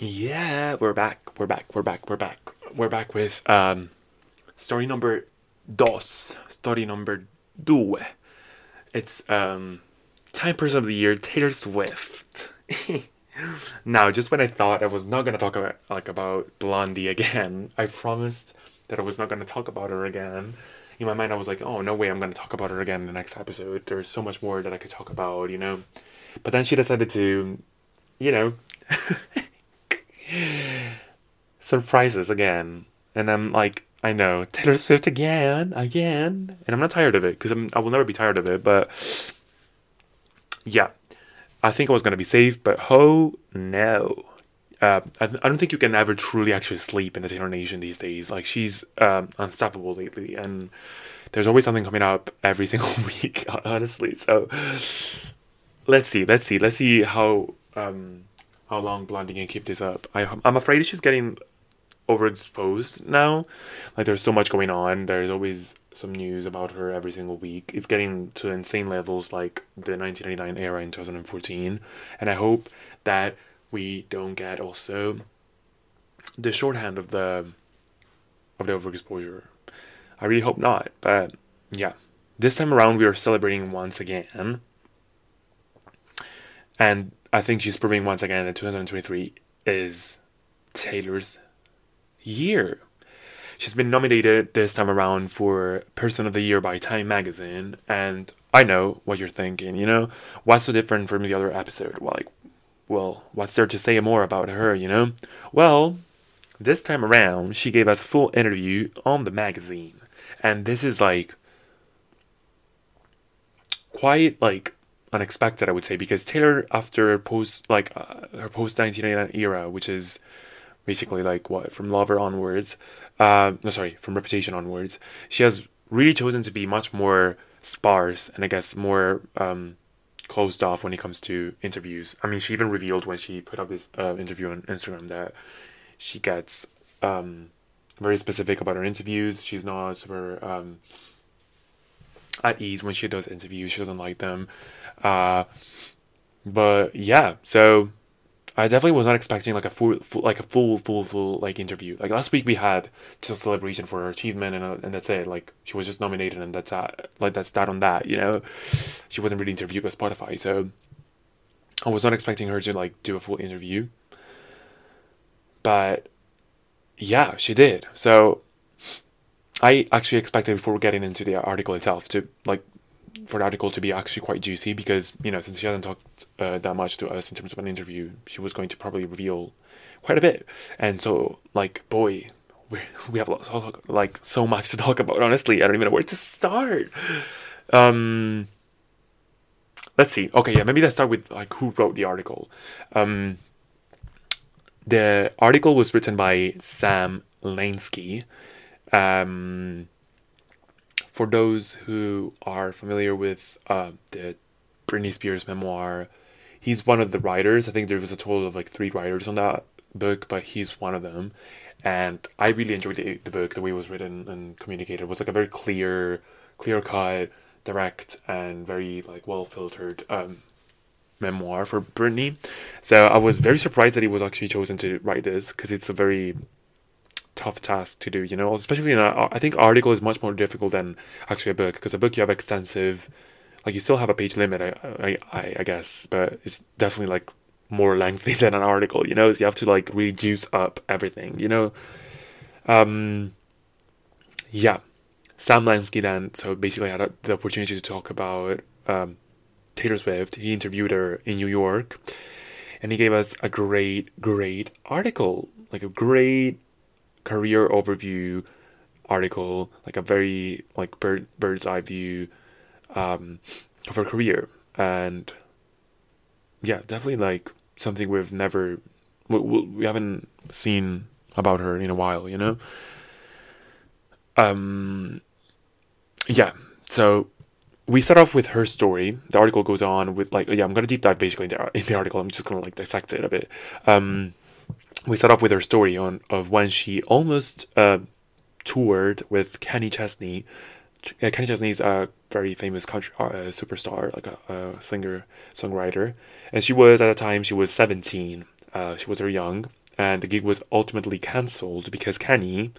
Yeah, we're back. We're back. We're back. We're back. We're back with um story number dos. Story number due. It's um Time Person of the Year, Taylor Swift. now, just when I thought I was not gonna talk about like about Blondie again, I promised that I was not gonna talk about her again. In my mind, I was like, "Oh no way, I'm gonna talk about her again in the next episode." There's so much more that I could talk about, you know. But then she decided to, you know, surprises again, and I'm like, I know Taylor Swift again, again, and I'm not tired of it because I will never be tired of it. But yeah, I think I was gonna be safe, but oh no. Uh, I, I don't think you can ever truly actually sleep in the Taylor Nation these days. Like she's um, unstoppable lately, and there's always something coming up every single week. Honestly, so let's see, let's see, let's see how um, how long Blondie can keep this up. I, I'm afraid she's getting overexposed now. Like there's so much going on. There's always some news about her every single week. It's getting to insane levels like the 1999 era in 2014. And I hope that we don't get also the shorthand of the of the overexposure. I really hope not. But yeah. This time around we are celebrating once again. And I think she's proving once again that 2023 is Taylor's year. She's been nominated this time around for Person of the Year by Time Magazine, and I know what you're thinking. You know, what's so different from the other episode? Well, like, well, what's there to say more about her? You know, well, this time around she gave us a full interview on the magazine, and this is like quite like unexpected, I would say, because Taylor, after post like uh, her post 1999 era, which is basically like what from Lover onwards, uh, no, sorry, from Reputation onwards, she has really chosen to be much more sparse and I guess more um, closed off when it comes to interviews. I mean, she even revealed when she put up this uh, interview on Instagram that she gets um, very specific about her interviews. She's not super um, at ease when she does interviews. She doesn't like them. Uh, but yeah, so I definitely was not expecting like a full, full, like a full, full, full like interview. Like last week we had just a celebration for her achievement and uh, and that's it. Like she was just nominated and that's that. Like that's that on that. You know, she wasn't really interviewed by Spotify, so I was not expecting her to like do a full interview. But yeah, she did. So I actually expected before getting into the article itself to like for the article to be actually quite juicy because you know since she hasn't talked uh, that much to us in terms of an interview, she was going to probably reveal quite a bit. And so like boy, we we have lots of, like so much to talk about. Honestly, I don't even know where to start. Um, let's see. Okay, yeah, maybe let's start with like who wrote the article. Um, the article was written by Sam Lansky. Um, for those who are familiar with uh, the Britney Spears memoir, he's one of the writers. I think there was a total of like three writers on that book, but he's one of them. And I really enjoyed the, the book, the way it was written and communicated. It was like a very clear, clear cut, direct, and very like well filtered um, memoir for Britney. So I was very surprised that he was actually chosen to write this because it's a very tough task to do, you know, especially in a, I think article is much more difficult than actually a book because a book you have extensive, like you still have a page limit, I, I, I guess, but it's definitely like more lengthy than an article, you know, so you have to like really juice up everything, you know. Um, yeah, Sam Lansky then, so basically had a, the opportunity to talk about um, Taylor Swift. He interviewed her in New York, and he gave us a great, great article, like a great career overview article, like a very like bird bird's eye view um, of her career, and yeah, definitely like something we've never we, we haven't seen about her in a while, you know. um, yeah, so we start off with her story. The article goes on with like yeah, I'm gonna deep dive basically in the, in the article. I'm just gonna like dissect it a bit. Um, we start off with her story on of when she almost uh, toured with Kenny Chesney. Uh, Kenny Chesney is a very famous country uh, superstar, like a, a, singer songwriter, and she was at the time she was 17. Uh, she was very young, and the gig was ultimately cancelled because Kenny,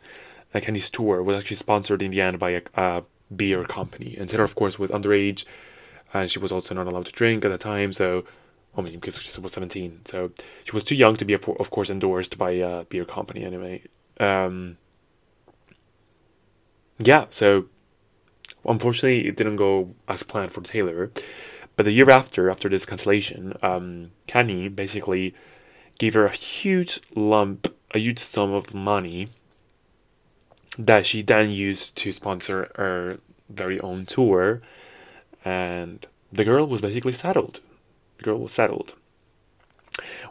uh, Kenny's tour was actually sponsored in the end by a, a beer company, and Taylor, of course, was underage, and she was also not allowed to drink at the time, so I mean, because she was 17. So she was too young to be, of course, endorsed by a beer company anyway. Um, yeah, so unfortunately, it didn't go as planned for Taylor. But the year after, after this cancellation, um, Kenny basically gave her a huge lump, a huge sum of money that she then used to sponsor her very own tour. And the girl was basically settled girl was settled.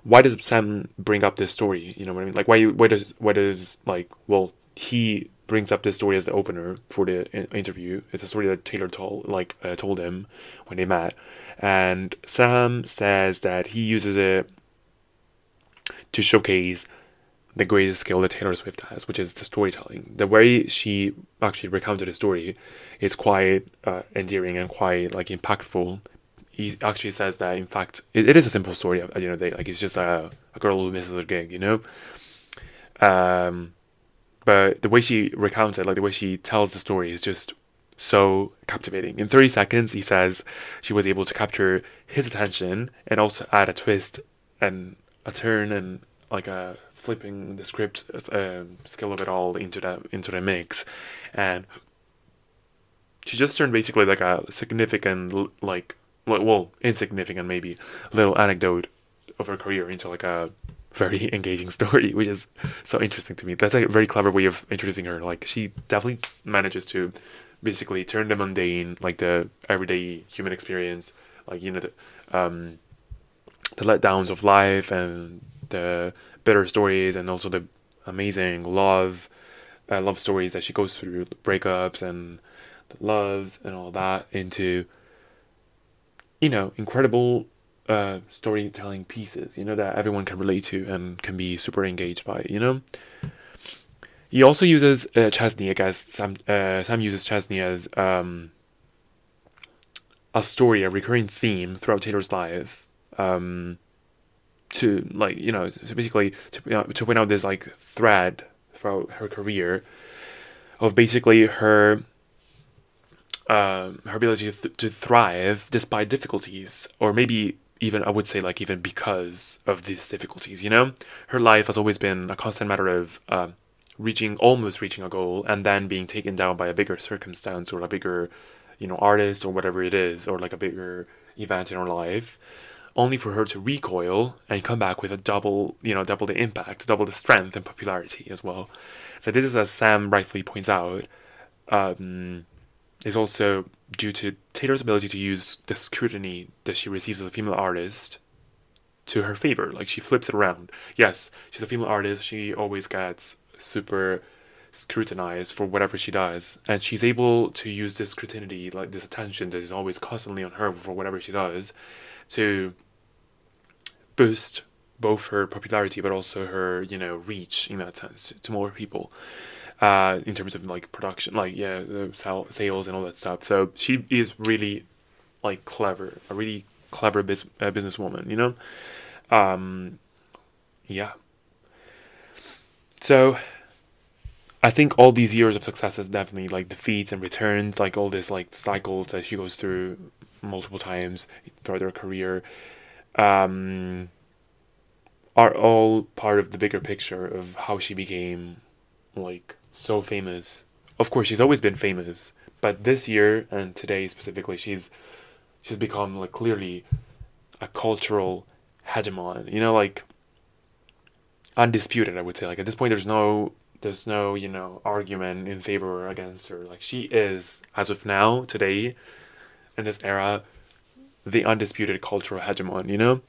Why does Sam bring up this story? You know what I mean? Like why why does why does like well he brings up this story as the opener for the interview. It's a story that Taylor told like uh, told him when they met, and Sam says that he uses it to showcase the greatest skill that Taylor Swift has, which is the storytelling. The way she actually recounted the story is quite uh, endearing and quite like impactful he actually says that in fact it, it is a simple story at the end of the day. Like it's just a, a girl who misses her gig, you know. Um, but the way she recounts it, like the way she tells the story, is just so captivating. In 30 seconds, he says she was able to capture his attention and also add a twist and a turn and like a flipping the script uh, skill of it all into that into the mix, and she just turned basically like a significant like well, insignificant maybe little anecdote of her career into like a very engaging story, which is so interesting to me. That's a very clever way of introducing her. Like she definitely manages to basically turn the mundane, like the everyday human experience, like you know the um, the letdowns of life and the bitter stories, and also the amazing love uh, love stories that she goes through, breakups and loves and all that into you know, incredible uh, storytelling pieces, you know, that everyone can relate to and can be super engaged by, you know. He also uses uh, Chesney, I guess. Sam, uh, Sam uses Chesney as um, a story, a recurring theme throughout Taylor's life. Um, to like you know, so basically to you know, to point out this like thread throughout her career of basically her um, her ability to, th- to thrive despite difficulties, or maybe even I would say like even because of these difficulties. You know, her life has always been a constant matter of uh, reaching, almost reaching a goal, and then being taken down by a bigger circumstance or a bigger, you know, artist or whatever it is, or like a bigger event in her life, only for her to recoil and come back with a double, you know, double the impact, double the strength and popularity as well. So this is as Sam rightfully points out. Um, is also due to Taylor's ability to use the scrutiny that she receives as a female artist to her favor. Like she flips it around. Yes, she's a female artist. She always gets super scrutinized for whatever she does, and she's able to use this scrutiny, like this attention that is always constantly on her for whatever she does, to boost both her popularity but also her you know reach in that sense to more people uh, in terms of like production, like yeah, sales and all that stuff. So she is really like clever, a really clever biz- uh, businesswoman, you know. Um, yeah. So I think all these years of success is definitely like defeats and returns, like all this like cycles that she goes through multiple times throughout her career, um, are all part of the bigger picture of how she became like so famous. Of course, she's always been famous, but this year and today specifically, she's she's become like clearly a cultural hegemon. You know, like undisputed. I would say like at this point, there's no there's no you know argument in favor or against her. Like she is as of now today in this era the undisputed cultural hegemon. You know,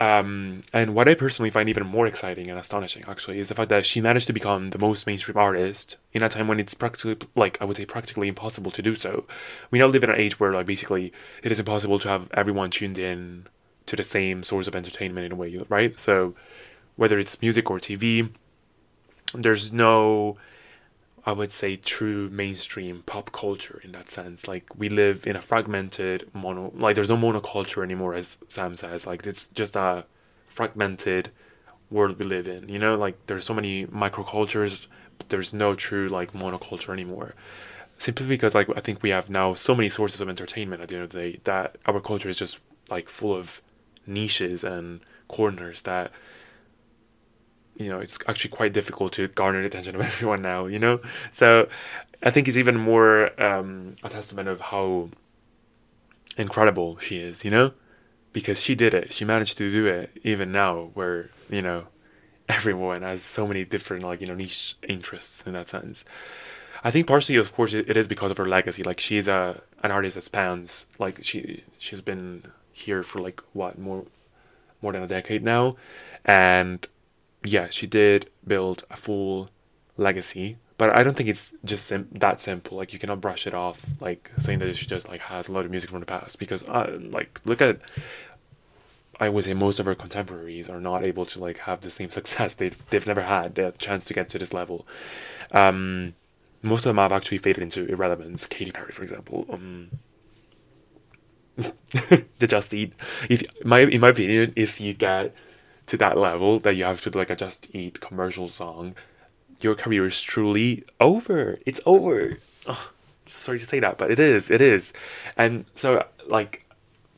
Um, and what I personally find even more exciting and astonishing, actually, is the fact that she managed to become the most mainstream artist in a time when it's practically, like, I would say, practically impossible to do so. We now live in an age where, like, basically, it is impossible to have everyone tuned in to the same source of entertainment in a way, right? So, whether it's music or TV, there's no I would say true mainstream pop culture in that sense. Like we live in a fragmented mono like there's no monoculture anymore as Sam says. Like it's just a fragmented world we live in. You know, like there's so many microcultures, but there's no true like monoculture anymore. Simply because like I think we have now so many sources of entertainment at the end of the day that our culture is just like full of niches and corners that you know it's actually quite difficult to garner the attention of everyone now you know? So i think it's even more um, a testament of how incredible she is you know? Because she did it. She managed to do it even now where you know everyone has so many different like you know niche interests in that sense. I think partially of course it is because of her legacy. Like she's a an artist that spans like she she's been here for like what? More more than a decade now? And yeah, she did build a full legacy, but I don't think it's just sim- that simple. Like you cannot brush it off, like saying that she just like has a lot of music from the past because, uh, like, look at. I would say most of her contemporaries are not able to like have the same success they they've never had the chance to get to this level. Um, most of them have actually faded into irrelevance. Katy Perry, for example. Um, the Just Eat. If my in my opinion, if you get to that level that you have to like a just eat commercial song, your career is truly over. It's over. Oh, sorry to say that, but it is. It is. And so like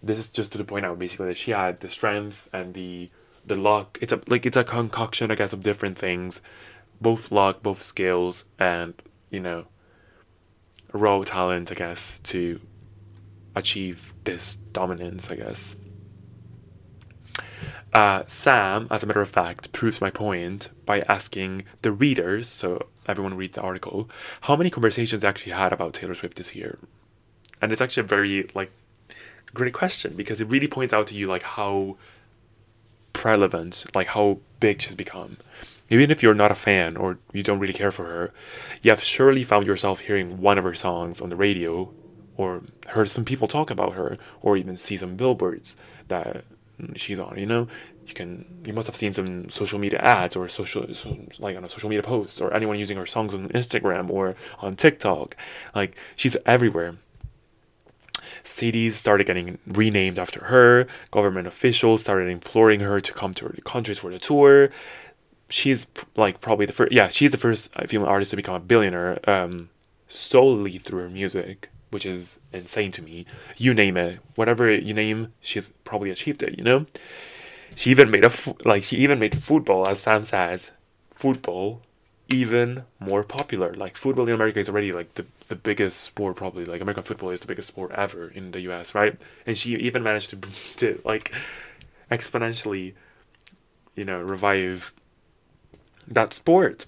this is just to the point out basically that she had the strength and the the luck. It's a like it's a concoction I guess of different things. Both luck, both skills and, you know, raw talent, I guess, to achieve this dominance, I guess. Uh, Sam, as a matter of fact, proves my point by asking the readers, so everyone read the article, how many conversations actually had about Taylor Swift this year. And it's actually a very like great question because it really points out to you like how prevalent, like how big she's become. Even if you're not a fan or you don't really care for her, you have surely found yourself hearing one of her songs on the radio or heard some people talk about her or even see some billboards that she's on. You know, you can you must have seen some social media ads or social like on a social media posts or anyone using her songs on Instagram or on TikTok. Like she's everywhere. Cities started getting renamed after her. Government officials started imploring her to come to her countries for the tour. She's like probably the first. Yeah, she's the first female artist to become a billionaire um, solely through her music which is insane to me. You name it, whatever you name, she's probably achieved it. You know, she even made a like she even made football, as Sam says, football even more popular. Like football in America is already like the the biggest sport probably. Like American football is the biggest sport ever in the U.S. Right, and she even managed to to like exponentially, you know, revive that sport.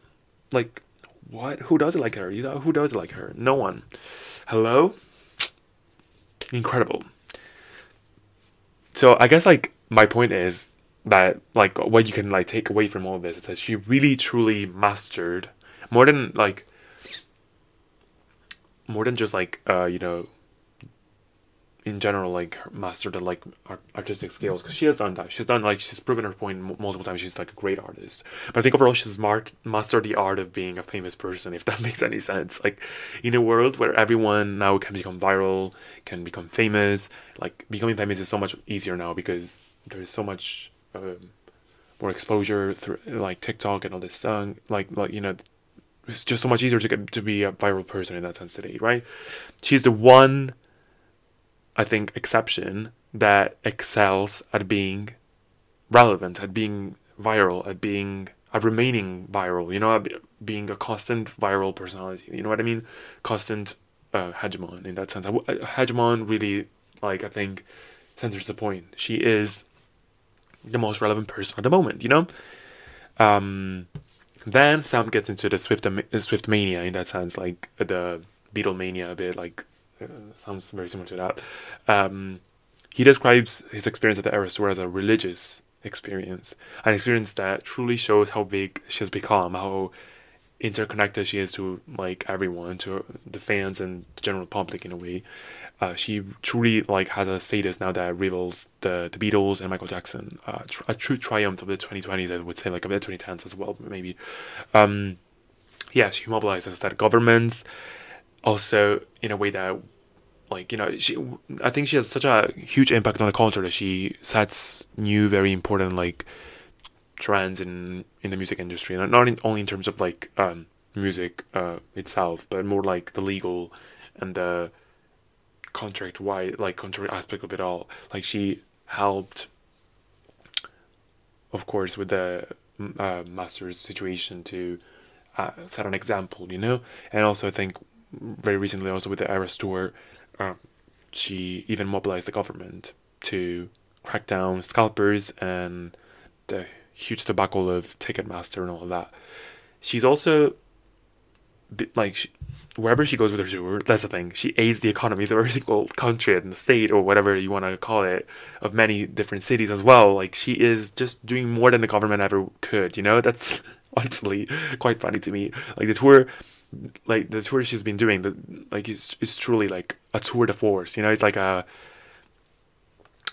Like what? Who does it like her? You know, who does it like her? No one. Hello? Incredible. So I guess like my point is that like what you can like take away from all this is that she really truly mastered more than like more than just like uh you know in general like mastered the like artistic skills because she has done that. She's done like she's proven her point m- multiple times. She's like a great artist. But i think overall she's smart mastered the art of being a famous person if that makes any sense. Like in a world where everyone now can become viral can become famous like becoming famous is so much easier now because there's so much um, more exposure through like tiktok and all this stuff like like you know it's just so much easier to get to be a viral person in that sense today right? She's the one I think, exception that excels at being relevant, at being viral, at being at remaining viral. You know, being a constant viral personality. You know what I mean? Constant uh, hegemon in that sense. Uh, hegemon really, like, I think, centers the point. She is the most relevant person at the moment. You know. Um, then Sam gets into the Swift Swift mania in that sense, like the Beatlemania a bit, like uh, sounds very similar to that. Um, he describes his experience at the Eras Tour as a religious experience, an experience that truly shows how big she has become, how interconnected she is to like everyone, to the fans and the general public in a way. Uh, she truly like has a status now that rivals the the Beatles and Michael Jackson. Uh, tr- a true triumph of the 2020s, I would say, like of the 2010s as well, maybe. Um, yeah, she mobilizes that governments, also in a way that like you know she i think she has such a huge impact on the culture that she sets new very important like trends in in the music industry. And not in, only in terms of like um music uh itself but more like the legal and the contract wide like contract aspect of it all. Like she helped of course with the uh, masters situation to uh, set an example you know? And also i think very recently also with the Eras tour um, she even mobilized the government to crack down scalpers and the huge debacle of Ticketmaster and all of that. She's also like wherever she goes with her tour, that's the thing. She aids the economies of every single country and state or whatever you want to call it of many different cities as well. Like she is just doing more than the government ever could. You know, that's honestly quite funny to me. Like the tour like the tour she's been doing, the like it's it's truly like a tour de force. You know, it's like a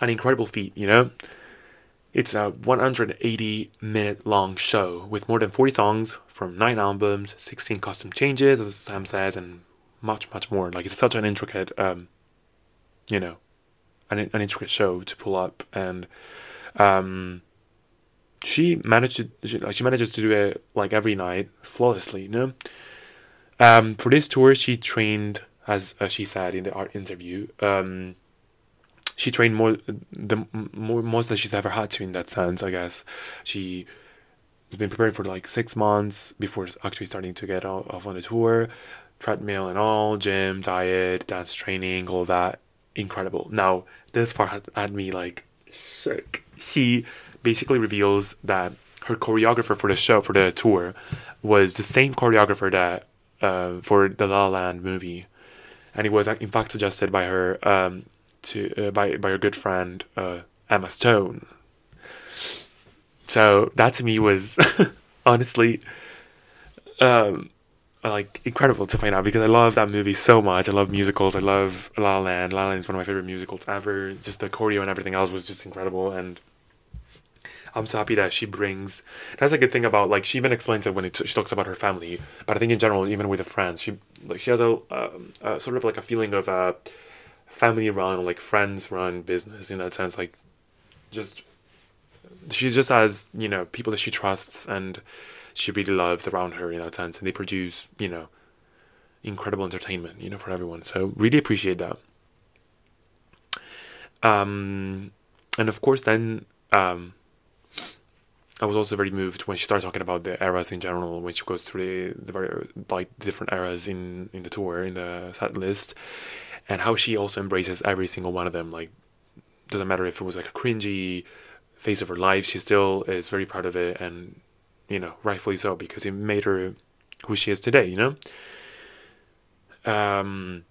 an incredible feat. You know, it's a 180 minute long show with more than 40 songs from nine albums, 16 costume changes, as Sam says, and much much more. Like it's such an intricate, um, you know, an an intricate show to pull up and. Um, she managed to she, she manages to do it like every night flawlessly, you know. Um, for this tour, she trained, as uh, she said in the art interview, um, she trained more the more most that she's ever had to in that sense. I guess she has been preparing for like six months before actually starting to get off on the tour, treadmill and all, gym, diet, dance training, all that. Incredible. Now this part had, had me like sick. She basically reveals that her choreographer for the show for the tour was the same choreographer that uh, for the La La Land movie, and it was uh, in fact suggested by her um, to uh, by by her good friend uh, Emma Stone. So that to me was honestly um, like incredible to find out because I love that movie so much. I love musicals. I love La La Land. La La Land is one of my favorite musicals ever. Just the choreo and everything else was just incredible and I'm so happy that she brings. That's a good thing about like she even explains it when it, she talks about her family. But I think in general, even with her friends, she like she has a, um, a sort of like a feeling of a family run, like friends run business in that sense. Like just she just has you know people that she trusts and she really loves around her in that sense, and they produce you know incredible entertainment you know for everyone. So really appreciate that. Um, and of course then um I was also very moved when she started talking about the eras in general, when she goes through the, the very like different eras in in the tour in the set list, and how she also embraces every single one of them. Like, doesn't matter if it was like a cringy phase of her life, she still is very proud of it, and you know, rightfully so because it made her who she is today. You know. Um,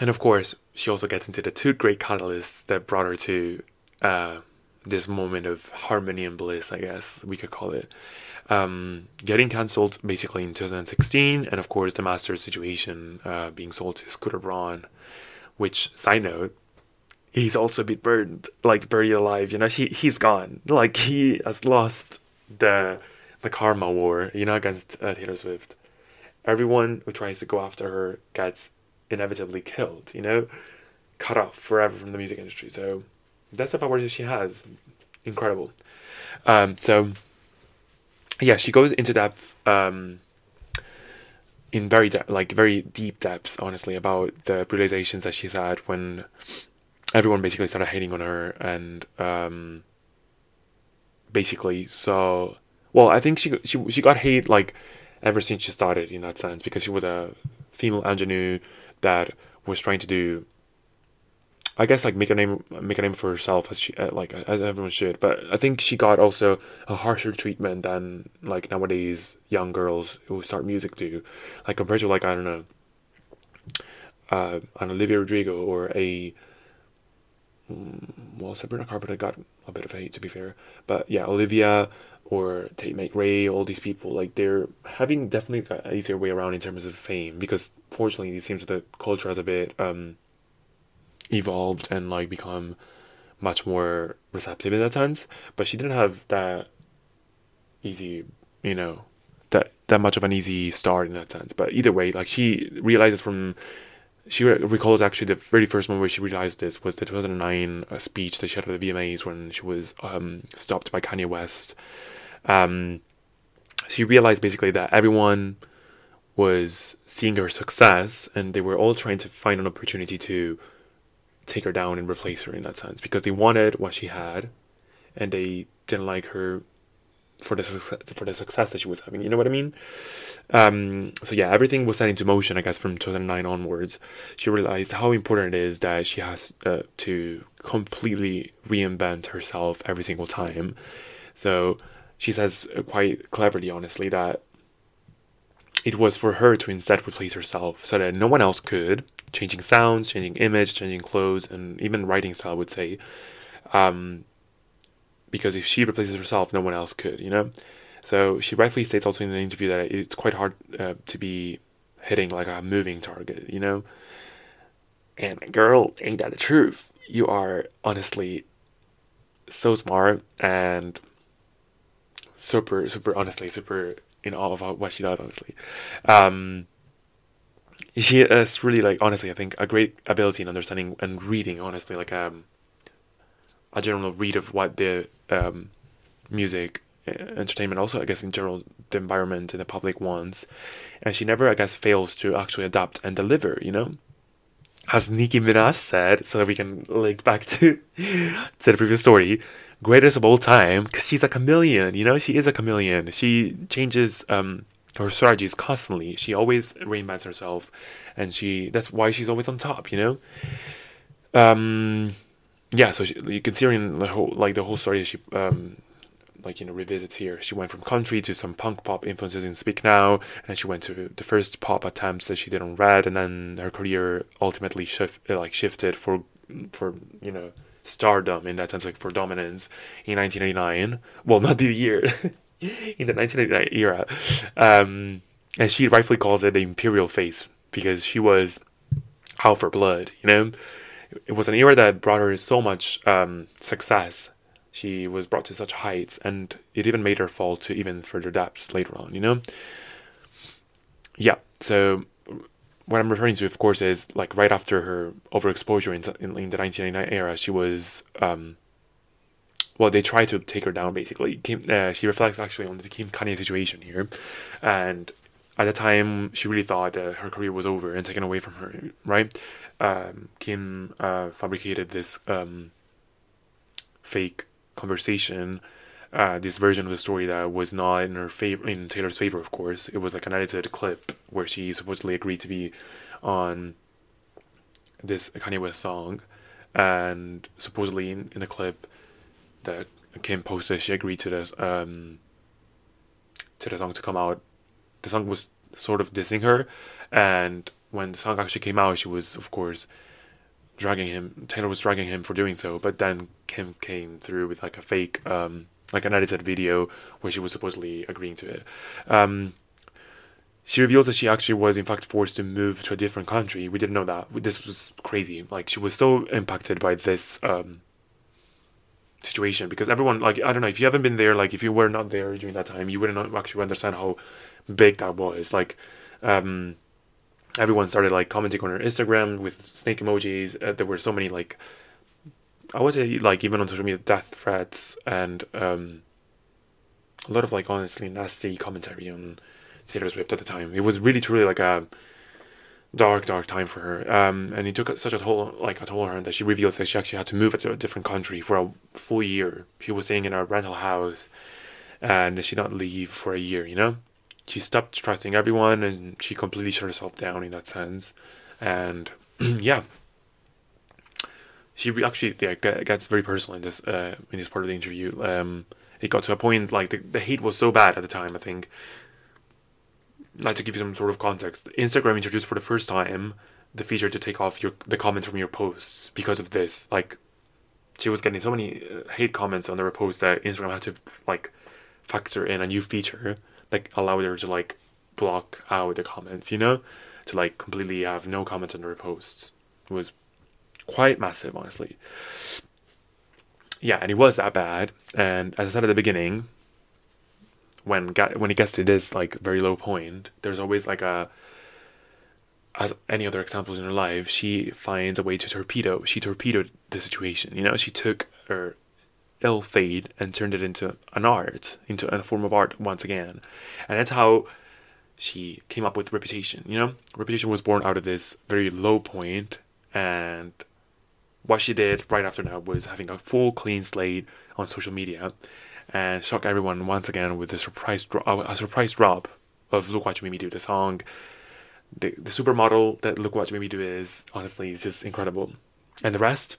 and of course, she also gets into the two great catalysts that brought her to. Uh, this moment of harmony and bliss, I guess we could call it. Um, getting cancelled basically in 2016, and of course the Masters situation uh, being sold to Scooter Braun, which side note, he's also been burned, like buried alive. You know, he he's gone. Like he has lost the the karma war. You know, against uh, Taylor Swift. Everyone who tries to go after her gets inevitably killed. You know, cut off forever from the music industry. So that's the power that she has. Incredible. Um, so, yeah, she goes into depth, um, in very de- like very deep depths, honestly, about the realizations that she's had when everyone basically started hating on her and um, basically so well i think she she she got hate like ever since she started in that sense because she was a female ingenue that was trying to do I guess like make a name make a name for herself as she uh, like as everyone should. But I think she got also a harsher treatment than like nowadays young girls who start music do, like compared to like I don't know, uh, an Olivia Rodrigo or a mm, well Sabrina Carpenter got a bit of hate to be fair. But yeah, Olivia or Tate McRae, all these people, like they're having definitely an easier way around in terms of fame because fortunately it seems that the culture has a bit um evolved and like become much more receptive in that sense. But she didn't have that easy, you know, that that much of an easy start in that sense. But either way, like she realizes from she recalls actually the very first moment where she realized this was the 2009 uh, speech that she had at the VMAs when she was um, stopped by Kanye West. Um, she realized basically that everyone was seeing her success and they were all trying to find an opportunity to take her down and replace her in that sense because they wanted what she had and they didn't like her for the success, for the success that she was having. You know what I mean? Um, so yeah, everything was set into motion. I guess from 2009 onwards, she realized how important it is that she has uh, to completely reinvent herself every single time. So she says quite cleverly, honestly, that it was for her to instead replace herself so that no one else could, changing sounds, changing image, changing clothes, and even writing style, I would say. Um, because if she replaces herself, no one else could, you know? So she rightfully states also in an interview that it's quite hard uh, to be hitting like a moving target, you know? And girl, ain't that the truth? You are honestly so smart and super, super, honestly, super in all of what she does, honestly. Um, she has really, like, honestly, I think a great ability in understanding and reading, honestly, like, um, a general read of what the um, music uh, entertainment also i guess in general the environment and the public wants and she never i guess fails to actually adapt and deliver you know as Nicki Minaj said, so that we can link back to to the previous story, greatest of all time, because she's a chameleon. You know, she is a chameleon. She changes um, her strategies constantly. She always reinvents herself, and she that's why she's always on top. You know, um, yeah, so she, in the whole like the whole story. She um, like you know revisits here. She went from country to some punk pop influences in Speak Now, and she went to the first pop attempts that she did on Red, and then her career ultimately shift uh, like shifted for for you know stardom in that sense, like for dominance in 1989. Well, not the year in the 1989 era, um, and she rightfully calls it the imperial face because she was out for blood, you know it was an era that brought her so much um, success. She was brought to such heights, and it even made her fall to even further depths later on. You know. Yeah. So what I'm referring to, of course, is like right after her overexposure in, in, in the 1999 era, she was. Um, well, they tried to take her down. Basically, Kim, uh, she reflects actually on the Kim Kanye situation here, and at the time, she really thought uh, her career was over and taken away from her. Right? um, Kim uh, fabricated this um, fake conversation, uh, this version of the story that was not in her favor, in Taylor's favor, of course. It was like an edited clip where she supposedly agreed to be on this Kanye West song, and supposedly in, in the clip that Kim posted, she agreed to this um, to the song to come out. The song was sort of dissing her, and when the song actually came out, she was, of course, dragging him. Taylor was dragging him for doing so, but then Kim came through with like a fake, um, like an edited video where she was supposedly agreeing to it. Um, she reveals that she actually was, in fact, forced to move to a different country. We didn't know that. This was crazy. Like, she was so impacted by this um, situation because everyone, like, I don't know, if you haven't been there, like, if you were not there during that time, you wouldn't actually understand how big that was. Like, um, everyone started like commenting on her Instagram with snake emojis. Uh, there were so many like I would say like even on social media death threats and um, a lot of like honestly nasty commentary on Taylor Swift at the time. It was really truly like a dark dark time for her. Um, and it took such a toll like a toll on her that she reveals that she actually had to move to a different country for a full year. She was staying in a rental house and she did not leave for a year. You know she stopped trusting everyone and she completely shut herself down in that sense. And yeah, she actually yeah, gets very personal in this uh, in this part of the interview. Um, it got to a point like the, the hate was so bad at the time. I think. Like to give you some sort of context, Instagram introduced for the first time the feature to take off your the comments from your posts because of this. Like, she was getting so many uh, hate comments on the post that Instagram had to like factor in a new feature like allow her to like block out the comments, you know, to like completely have no comments on her posts. It was quite massive, honestly. Yeah, and it was that bad. And as I said at the beginning, when when it gets to this like very low point, there's always like a as any other examples in her life, she finds a way to torpedo. She torpedoed the situation. You know, she took her ill fate and turned it into an art, into a form of art once again. And that's how she came up with Reputation. You know, Reputation was born out of this very low point, and what she did right after that was having a full clean slate on social media and shock everyone once again with a surprise drop, a surprise drop of "Look What You Made Me Do." The song, the the supermodel that "Look What You Made Me Do" is honestly is just incredible, and the rest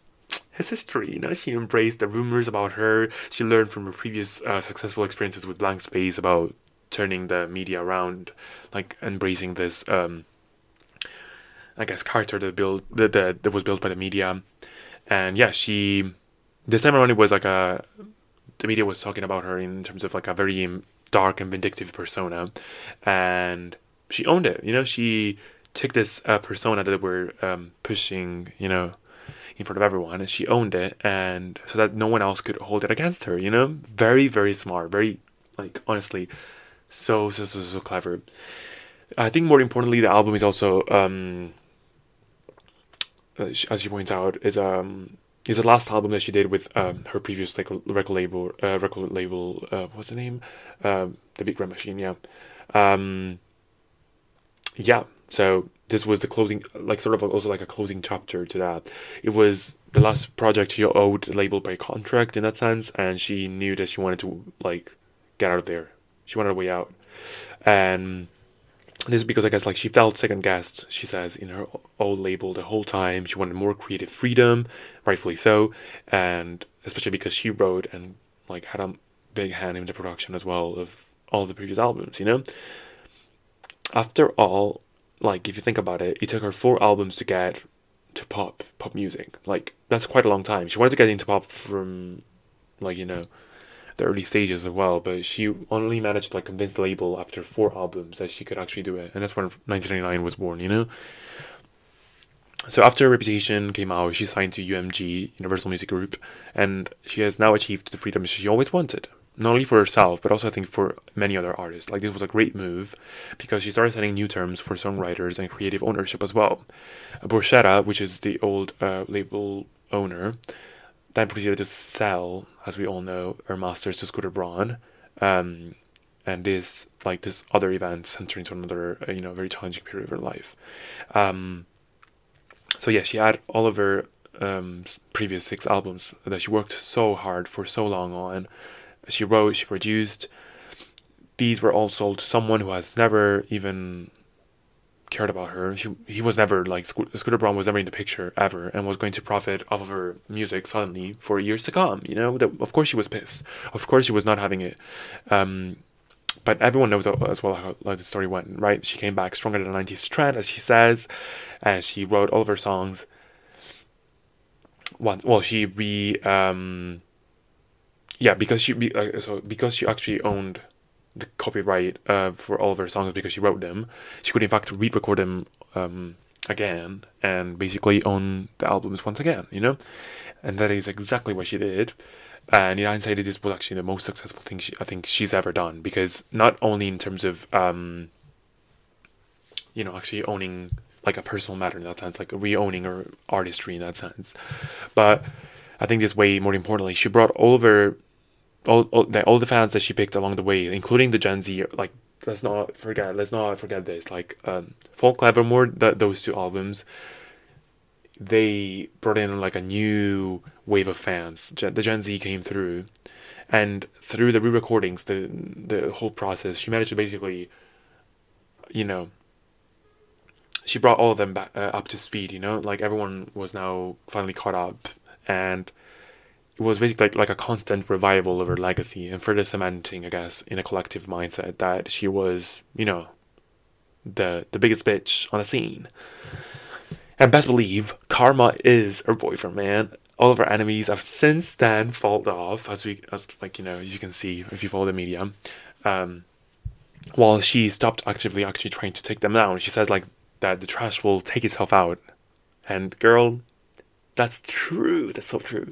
his history. You know, she embraced the rumors about her. She learned from her previous uh, successful experiences with Blank Space about turning the media around, like embracing this, um, I guess, character that built that, that that was built by the media. And yeah, she this time around it was like a the media was talking about her in terms of like a very dark and vindictive persona, and she owned it. You know, she took this uh, persona that we're um, pushing. You know in front of everyone and she owned it and so that no one else could hold it against her you know very very smart very like honestly so so so, so clever i think more importantly the album is also um as she points out is um is the last album that she did with um, her previous like record label uh, record label uh, what's the name um, the big red machine yeah um yeah so this was the closing, like sort of also like a closing chapter to that. It was the last project she owed label by contract in that sense, and she knew that she wanted to like get out of there. She wanted a way out, and this is because I guess like she felt second guessed. She says in her old label the whole time she wanted more creative freedom, rightfully so, and especially because she wrote and like had a big hand in the production as well of all the previous albums. You know. After all, like if you think about it, it took her four albums to get to pop pop music. Like that's quite a long time. She wanted to get into pop from like you know the early stages as well, but she only managed to like convince the label after four albums that she could actually do it, and that's when 1999 was born. You know. So after Reputation came out, she signed to UMG Universal Music Group, and she has now achieved the freedom she always wanted not only for herself, but also I think for many other artists. Like this was a great move because she started setting new terms for songwriters and creative ownership as well. Borchetta, which is the old uh, label owner, then proceeded to sell, as we all know, her masters to Scooter Braun. Um, and this like this other event centering into another uh, you know very challenging period of her life. Um, so yeah, she had all of her um, previous six albums that she worked so hard for so long on she wrote, she produced. These were all sold to someone who has never even cared about her. She, he was never like Scooter Braun was never in the picture ever, and was going to profit off of her music suddenly for years to come. You know, that, of course she was pissed. Of course she was not having it. Um, but everyone knows as well how, the story went, right? She came back stronger than the '90s trend, as she says, and she wrote all of her songs. Once, well, she re um, yeah, because she be, uh, so because she actually owned the copyright uh, for all of her songs because she wrote them, she could in fact re-record them um, again and basically own the albums once again. You know, and that is exactly what she did. And in hindsight, this was actually the most successful thing she, I think she's ever done because not only in terms of um, you know actually owning like a personal matter in that sense, like re-owning her artistry in that sense, but I think this way more importantly, she brought all of her all, all, the, all the fans that she picked along the way, including the Gen Z, like let's not forget, let's not forget this. Like um, Folk that those two albums, they brought in like a new wave of fans. Gen, the Gen Z came through, and through the re-recordings, the the whole process, she managed to basically, you know, she brought all of them back uh, up to speed. You know, like everyone was now finally caught up, and it was basically like, like a constant revival of her legacy and further cementing, I guess, in a collective mindset that she was, you know, the the biggest bitch on the scene. And best believe, Karma is her boyfriend, man. all of her enemies have since then fallen off, as we, as like you know, as you can see if you follow the media. Um, while she stopped actively actually trying to take them down, she says like that the trash will take itself out. And girl, that's true. That's so true.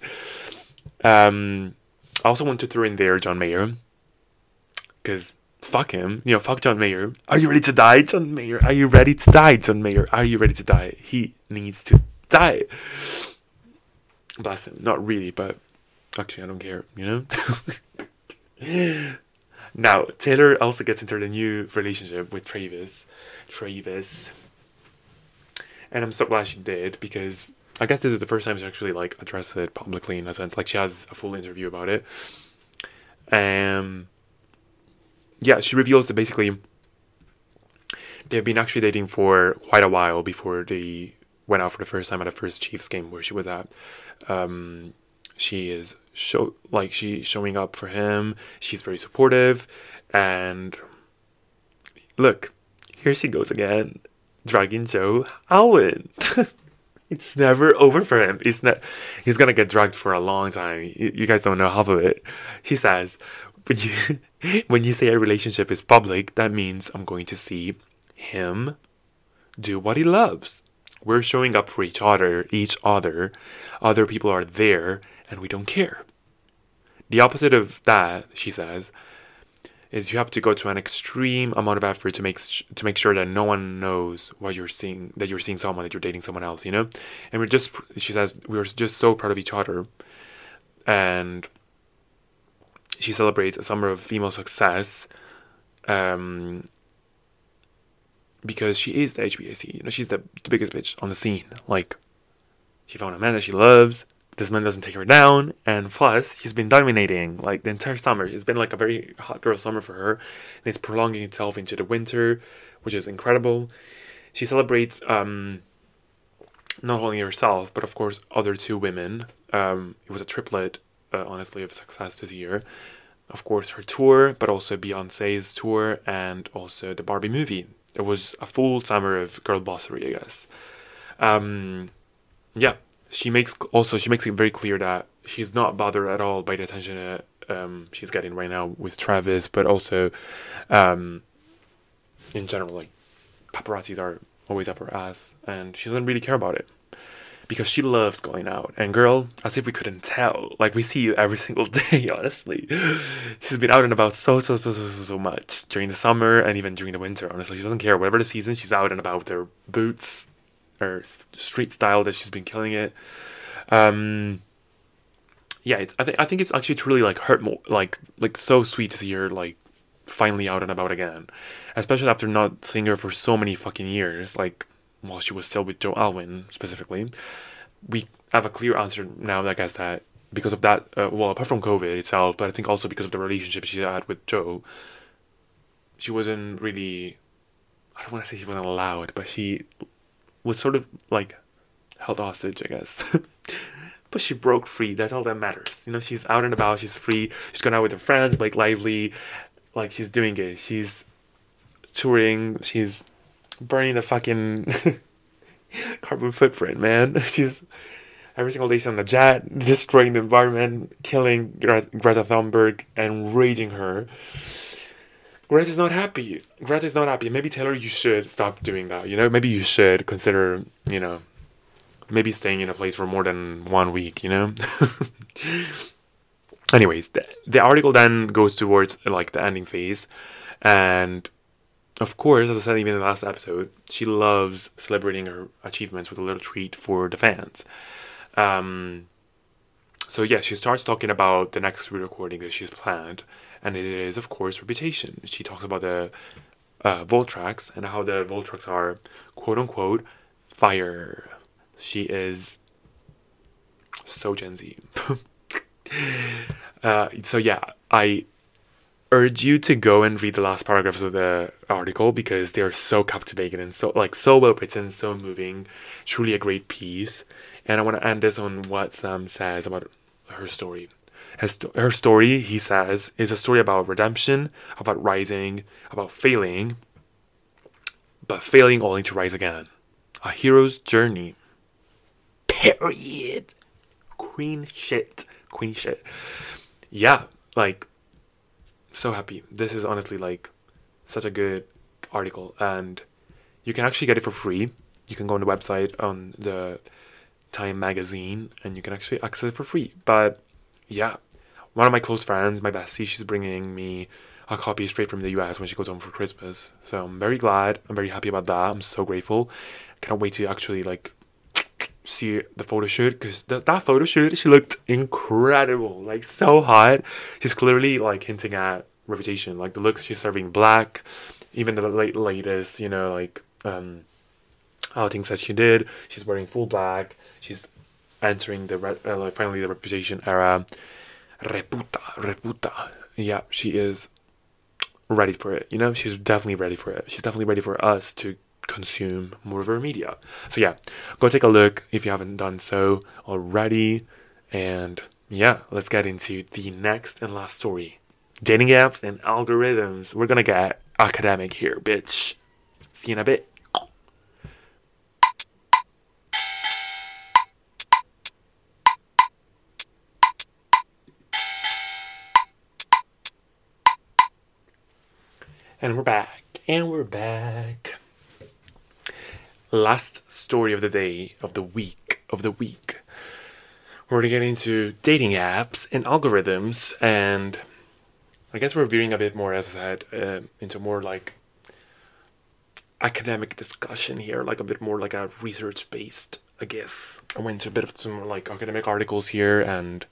Um, I also want to throw in there John Mayer, because fuck him. You know, fuck John Mayer. Are you ready to die, John Mayer? Are you ready to die, John Mayer? Are you ready to die? He needs to die. Bless him. Not really, but actually, I don't care. You know. now Taylor also gets into the new relationship with Travis. Travis. And I'm so glad she did because I guess this is the first time she actually like addressed it publicly in a sense. Like she has a full interview about it. Um yeah, she reveals that basically they've been actually dating for quite a while before they went out for the first time at the first Chiefs game where she was at. Um, she is show like she showing up for him. She's very supportive, and look, here she goes again, dragging Joe Alwyn. it's never over for him. He's not. He's gonna get drugged for a long time. You, you guys don't know half of it. She says, when you when you say a relationship is public, that means I'm going to see him do what he loves. We're showing up for each other, each other. Other people are there, and we don't care. The opposite of that, she says, is you have to go to an extreme amount of effort to make to make sure that no one knows what you're seeing, that you're seeing someone, that you're dating someone else, you know. And we're just, she says, we're just so proud of each other, and she celebrates a summer of female success. Um, because she is the HBIC. You know, she's the, the biggest bitch on the scene. Like, she found a man that she loves. This man doesn't take her down, and plus, she's been dominating like the entire summer. It's been like a very hot girl summer for her, and it's prolonging itself into the winter, which is incredible. She celebrates um, not only herself, but of course other two women. Um, it was a triplet, uh, honestly, of success this year. Of course, her tour, but also Beyonce's tour, and also the Barbie movie it was a full summer of girl bossery, I guess. Um, yeah, she makes also she makes it very clear that she's not bothered at all by the attention that um, she's getting right now with Travis, but also um, in general, like paparazzis are always up her ass, and she doesn't really care about it because she loves going out. And girl, as if we couldn't tell, like we see you every single day, honestly. She's been out and about so, so, so, so, so, so much during the summer and even during the winter, honestly. She doesn't care. Whatever the season, she's out and about with her boots, her street style that she's been killing it. Um, yeah, I think I think it's actually truly like hurt more, like like so sweet to see her like finally out and about again, especially after not seeing her for so many fucking years. Like while she was still with Joe Alwyn specifically, we have a clear answer now, I guess, that because of that, uh, well, apart from COVID itself, but I think also because of the relationship she had with Joe, she wasn't really, I don't want to say she wasn't allowed, but she was sort of like held hostage, I guess. but she broke free. That's all that matters. You know, she's out and about. She's free. She's going out with her friends, Blake Lively. Like she's doing it. She's touring. She's burning the fucking carbon footprint, man. She's every single day she's on the jet, destroying the environment, killing Gre- Greta Thunberg, and raging her. Greta's not happy. Greta's not happy. Maybe Taylor, you should stop doing that. You know, maybe you should consider, you know, maybe staying in a place for more than one week. You know. Anyways, the, the article then goes towards like the ending phase, and of course, as I said even in the last episode, she loves celebrating her achievements with a little treat for the fans. Um, so yeah, she starts talking about the next re recording that she's planned, and it is of course Reputation. She talks about the uh, vault tracks and how the vault tracks are quote unquote fire. She is so Gen Z. uh, so yeah, I urge you to go and read the last paragraphs of the article because they are so captivating and so like so well written, so moving. Truly a great piece. And I want to end this on what Sam says about her story. His, her story, he says, is a story about redemption, about rising, about failing, but failing only to rise again. A hero's journey. Period. queen shit, queen shit. Yeah, like so happy. This is honestly like such a good article, and you can actually get it for free. You can go on the website on the Time magazine, and you can actually access it for free. But yeah, one of my close friends, my bestie, she's bringing me a copy straight from the US when she goes home for Christmas. So I'm very glad. I'm very happy about that. I'm so grateful. Can't wait to actually like see the photo shoot because th- that photo shoot she looked incredible, like so hot. She's clearly like hinting at reputation, like the looks she's serving black, even the late latest, you know, like um outings that she did. She's wearing full black. She's entering the re- uh, like finally the reputation era. Reputa, reputa. Yeah, she is ready for it. You know, she's definitely ready for it. She's definitely ready for us to consume more of her media. So yeah, go take a look if you haven't done so already. And yeah, let's get into the next and last story. Dating apps and algorithms. We're gonna get academic here, bitch. See you in a bit. And we're back. And we're back. Last story of the day, of the week, of the week. We're going to get into dating apps and algorithms. And I guess we're veering a bit more, as I said, uh, into more like academic discussion here, like a bit more like a research based, I guess. I went to a bit of some like academic articles here and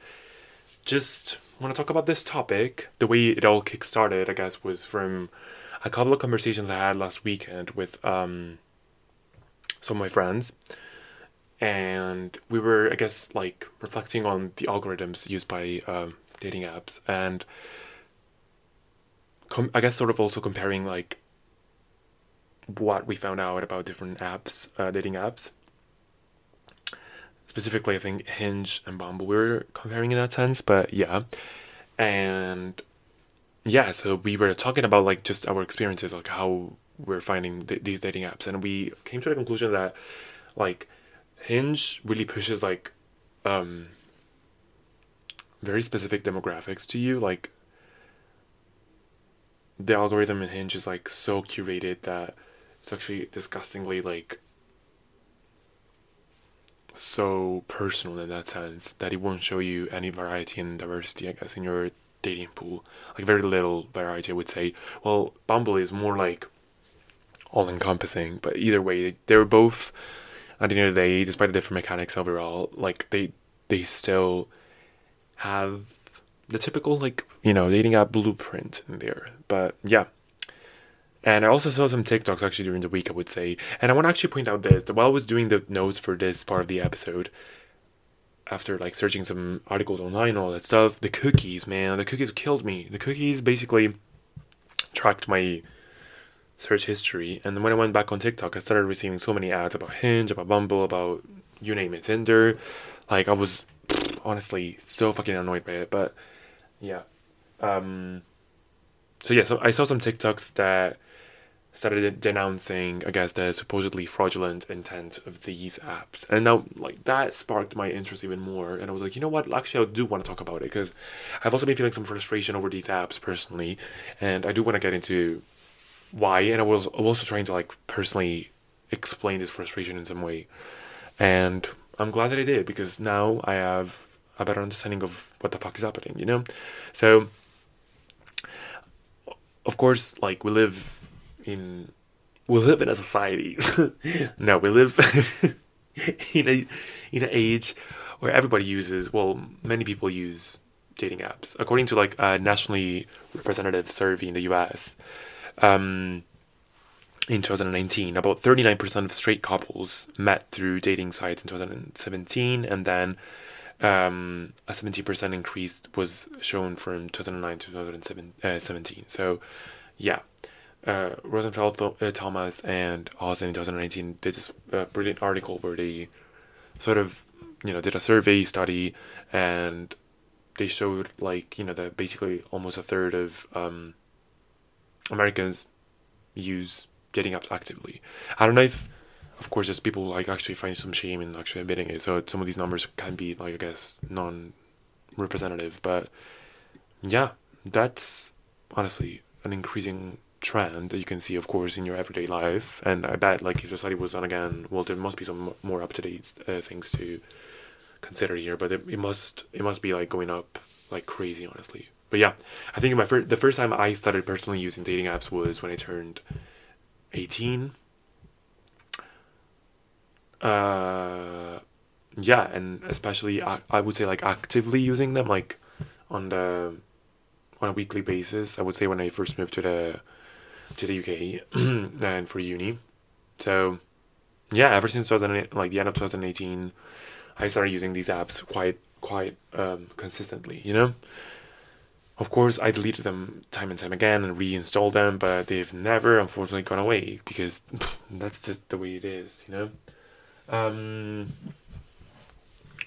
just want to talk about this topic. The way it all kick started, I guess, was from a couple of conversations I had last weekend with um, some of my friends. And we were, I guess, like reflecting on the algorithms used by um, dating apps, and com- I guess sort of also comparing like what we found out about different apps, uh, dating apps. Specifically, I think Hinge and Bumble we were comparing in that sense, but yeah, and yeah, so we were talking about like just our experiences, like how we're finding th- these dating apps, and we came to the conclusion that like Hinge really pushes like um very specific demographics to you, like the algorithm in Hinge is like so curated that it's actually disgustingly like so personal in that sense that it won't show you any variety and diversity, I guess, in your dating pool. Like very little variety, I would say. Well, Bumble is more like all encompassing, but either way, they're both at the end of the day, despite the different mechanics overall, like they they still have the typical like you know dating app blueprint in there. But yeah. And I also saw some TikToks actually during the week, I would say. And I want to actually point out this that while I was doing the notes for this part of the episode, after like searching some articles online and all that stuff, the cookies, man, the cookies killed me. The cookies basically tracked my search history, and when I went back on TikTok, I started receiving so many ads about Hinge, about Bumble, about you name it, Tinder. Like I was honestly so fucking annoyed by it, but yeah. Um, so yeah, so I saw some TikToks that started denouncing, I guess, the supposedly fraudulent intent of these apps. And now, like, that sparked my interest even more. And I was like, you know what? Actually, I do want to talk about it because I've also been feeling some frustration over these apps personally. And I do want to get into why. And I was also trying to, like, personally explain this frustration in some way. And I'm glad that I did because now I have a better understanding of what the fuck is happening, you know? So, of course, like, we live in we live in a society. no, we live in a in an age where everybody uses. Well, many people use dating apps. According to like a nationally representative survey in the U.S. Um, in 2019, about 39% of straight couples met through dating sites in 2017, and then um, a 70% increase was shown from 2009 to 2017. So, yeah, uh, Rosenfeld, Th- uh, Thomas, and Hausen in 2019 did this uh, brilliant article where they sort of, you know, did a survey study and they showed like you know that basically almost a third of um, Americans use dating apps actively. I don't know if of course, there's people like actually find some shame in actually admitting it. So some of these numbers can be like I guess non-representative, but yeah, that's honestly an increasing trend that you can see, of course, in your everyday life. And I bet, like, if the study was done again, well, there must be some more up to date uh, things to consider here. But it, it must it must be like going up like crazy, honestly. But yeah, I think my first the first time I started personally using dating apps was when I turned eighteen. Uh, yeah, and especially I, I would say like actively using them like on the on a weekly basis. I would say when I first moved to the to the UK and for uni. So yeah, ever since 2000, like the end of 2018, I started using these apps quite quite um, consistently. You know, of course, I deleted them time and time again and reinstalled them, but they've never, unfortunately, gone away because that's just the way it is. You know. Um,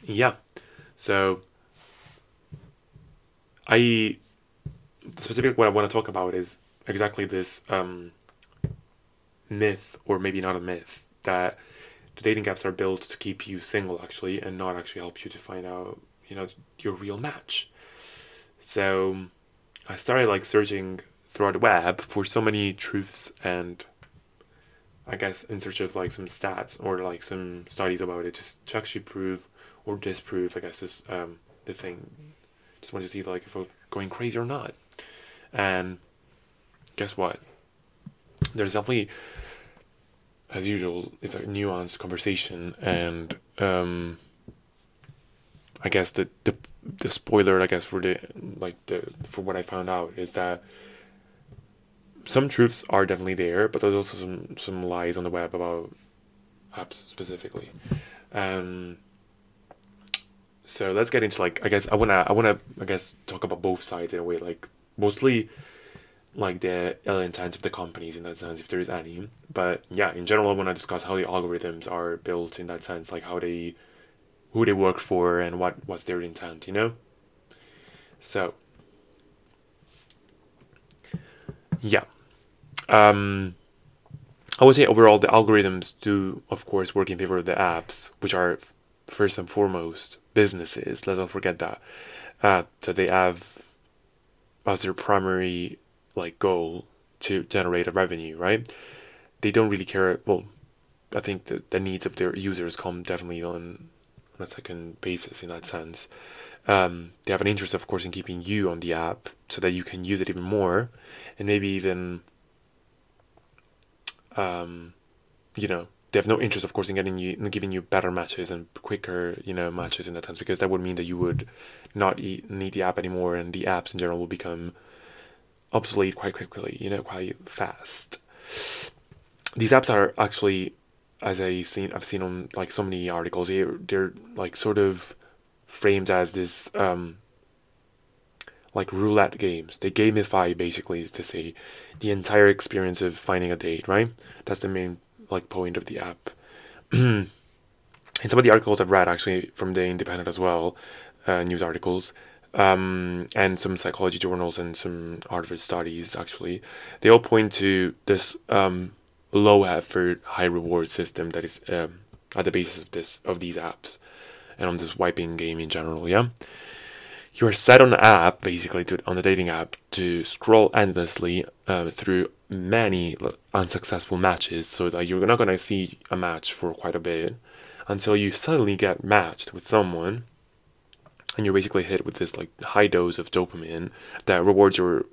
yeah, so I specifically what I want to talk about is exactly this um, myth, or maybe not a myth, that the dating apps are built to keep you single actually, and not actually help you to find out, you know, your real match. So I started like searching throughout the web for so many truths and I guess in search of like some stats or like some studies about it, just to actually prove or disprove, I guess is um, the thing. Just want to see like if I'm going crazy or not. And guess what? There's definitely, as usual, it's a nuanced conversation, and um, I guess the the the spoiler, I guess for the like the for what I found out is that some truths are definitely there, but there's also some some lies on the web about apps specifically. Um, so let's get into like I guess I wanna I wanna I guess talk about both sides in a way like mostly like the intent of the companies in that sense, if there is any. But yeah, in general, I want to discuss how the algorithms are built in that sense, like how they, who they work for, and what what's their intent, you know. So. Yeah. Um, I would say overall the algorithms do, of course, work in favor of the apps, which are first and foremost businesses. Let's not forget that. Uh, so they have as their primary like goal to generate a revenue, right? They don't really care. Well, I think the, the needs of their users come definitely on, on a second basis in that sense. Um, they have an interest, of course, in keeping you on the app so that you can use it even more, and maybe even, um, you know, they have no interest, of course, in getting you, in giving you better matches and quicker, you know, matches in that sense, because that would mean that you would not eat, need the app anymore, and the apps in general will become obsolete quite quickly, you know, quite fast. These apps are actually, as I seen, I've seen on like so many articles, they they're like sort of framed as this um, like roulette games. They gamify basically to say the entire experience of finding a date, right? That's the main like point of the app. and some of the articles I've read actually from the Independent as well, uh, news articles, um, and some psychology journals and some Harvard studies actually, they all point to this um, low effort, high reward system that is um, at the basis of this of these apps, and on this wiping game in general. Yeah, you are set on the app basically to on the dating app to scroll endlessly uh, through many unsuccessful matches, so that you're not gonna see a match for quite a bit until you suddenly get matched with someone and you're basically hit with this like high dose of dopamine that rewards your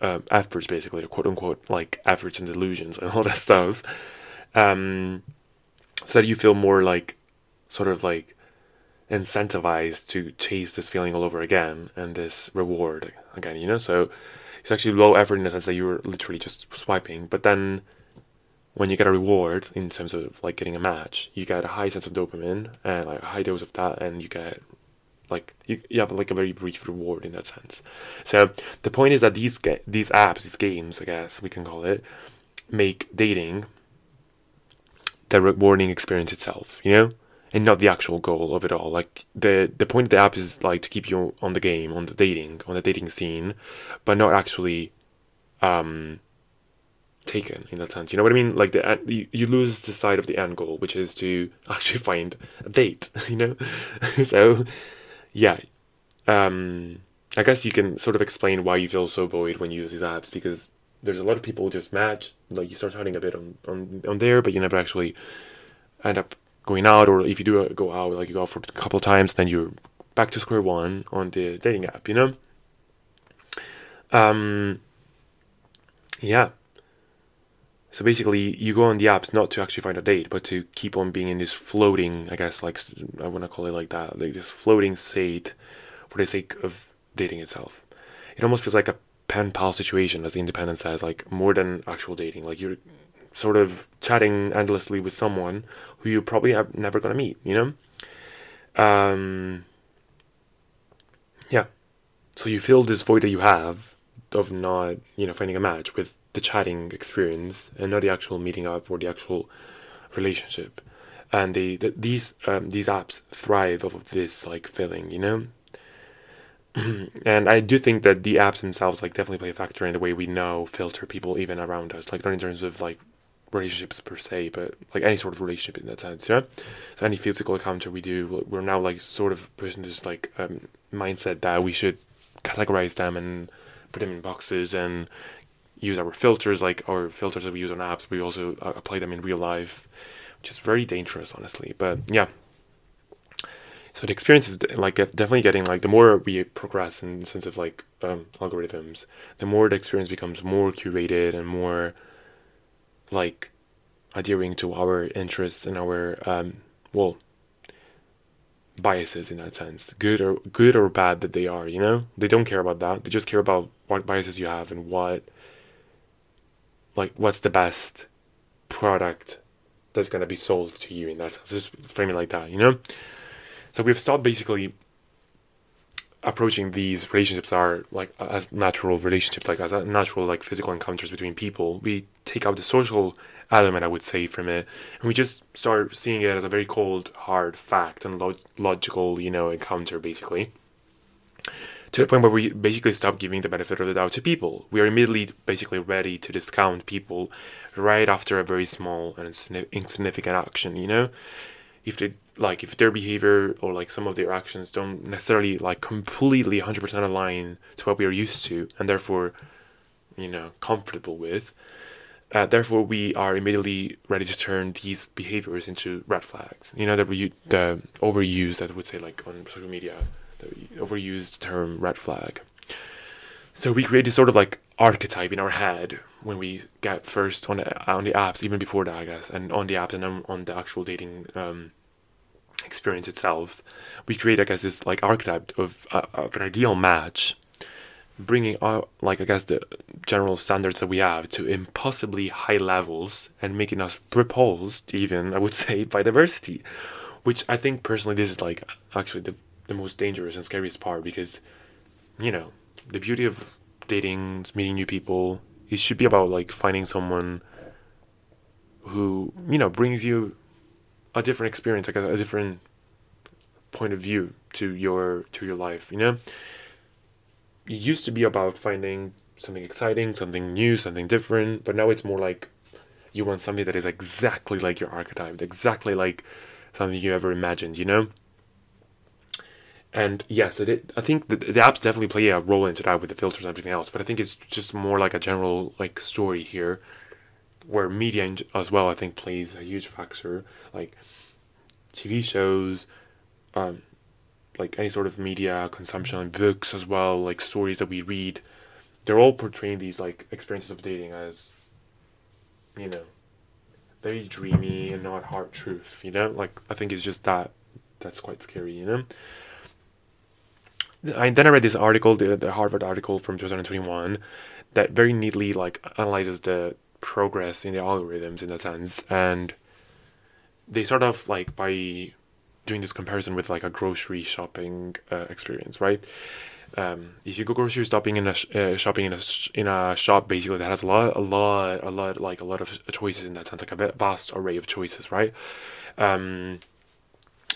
uh, efforts, basically, or quote unquote, like efforts and delusions and all that stuff, um, so that you feel more like, sort of like, incentivized to chase this feeling all over again and this reward again. You know, so it's actually low effort in the sense that you're literally just swiping, but then when you get a reward in terms of like getting a match, you get a high sense of dopamine and like a high dose of that, and you get like you, you have like a very brief reward in that sense. So the point is that these ga- these apps, these games, I guess we can call it, make dating the rewarding experience itself, you know, and not the actual goal of it all. Like the the point of the app is like to keep you on the game, on the dating, on the dating scene, but not actually, um, taken in that sense. You know what I mean? Like the you, you lose the side of the end goal, which is to actually find a date. You know, so yeah, um, I guess you can sort of explain why you feel so void when you use these apps because there's a lot of people just match like you start chatting a bit on on on there, but you never actually end up going out, or if you do go out, like you go out for a couple of times, then you're back to square one on the dating app. You know. Um. Yeah. So basically, you go on the apps not to actually find a date, but to keep on being in this floating, I guess, like I want to call it like that, like this floating state for the sake of dating itself. It almost feels like a pen pal situation, as the Independent says, like more than actual dating. Like you're sort of chatting endlessly with someone who you're probably never gonna meet. You know. Um. Yeah. So you fill this void that you have of not, you know, finding a match with the chatting experience and not the actual meeting up or the actual relationship. And they, the, these um, these apps thrive off of this like feeling, you know. and I do think that the apps themselves like definitely play a factor in the way we now filter people even around us, like not in terms of like relationships per se, but like any sort of relationship in that sense, yeah. So any physical encounter we do, we're now like sort of pushing this like um, mindset that we should categorize them and put them in boxes and use our filters, like our filters that we use on apps. We also uh, apply them in real life, which is very dangerous, honestly. But yeah. So the experience is like definitely getting like the more we progress in the sense of like um, algorithms, the more the experience becomes more curated and more like adhering to our interests and our um, well biases in that sense good or good or bad that they are you know they don't care about that they just care about what biases you have and what like what's the best product that's going to be sold to you in that sense? Just frame it like that you know? So we've stopped basically approaching these relationships are like as natural relationships like as natural like physical encounters between people. We take out the social element i would say from it and we just start seeing it as a very cold hard fact and logical you know encounter basically to the point where we basically stop giving the benefit of the doubt to people. We are immediately basically ready to discount people right after a very small and insignificant action, you know? If they like if their behavior or like some of their actions don't necessarily like completely 100% align to what we are used to and therefore you know comfortable with uh, therefore we are immediately ready to turn these behaviors into red flags you know that we the overuse as I would say like on social media the overused term red flag. So we create this sort of like archetype in our head when we get first on the, on the apps, even before that, I guess, and on the apps and on, on the actual dating um, experience itself. We create, I guess, this like archetype of, uh, of an ideal match, bringing out, like, I guess, the general standards that we have to impossibly high levels and making us repulsed, even, I would say, by diversity. Which I think personally, this is like actually the the most dangerous and scariest part because, you know, the beauty of dating, meeting new people, it should be about like finding someone who you know brings you a different experience, like a, a different point of view to your to your life. You know, it used to be about finding something exciting, something new, something different, but now it's more like you want something that is exactly like your archetype, exactly like something you ever imagined. You know and yes, it, I think the, the apps definitely play a role into that with the filters and everything else. But I think it's just more like a general like story here, where media as well I think plays a huge factor. Like TV shows, um, like any sort of media consumption, books as well, like stories that we read, they're all portraying these like experiences of dating as, you know, very dreamy and not hard truth. You know, like I think it's just that that's quite scary. You know. I, then I read this article, the, the Harvard article from 2021, that very neatly like analyzes the progress in the algorithms in a sense, and they sort of like by doing this comparison with like a grocery shopping uh, experience, right? Um, if you go grocery shopping in a uh, shopping in a sh- in a shop basically that has a lot a lot a lot like a lot of choices in that sense like a vast array of choices right um,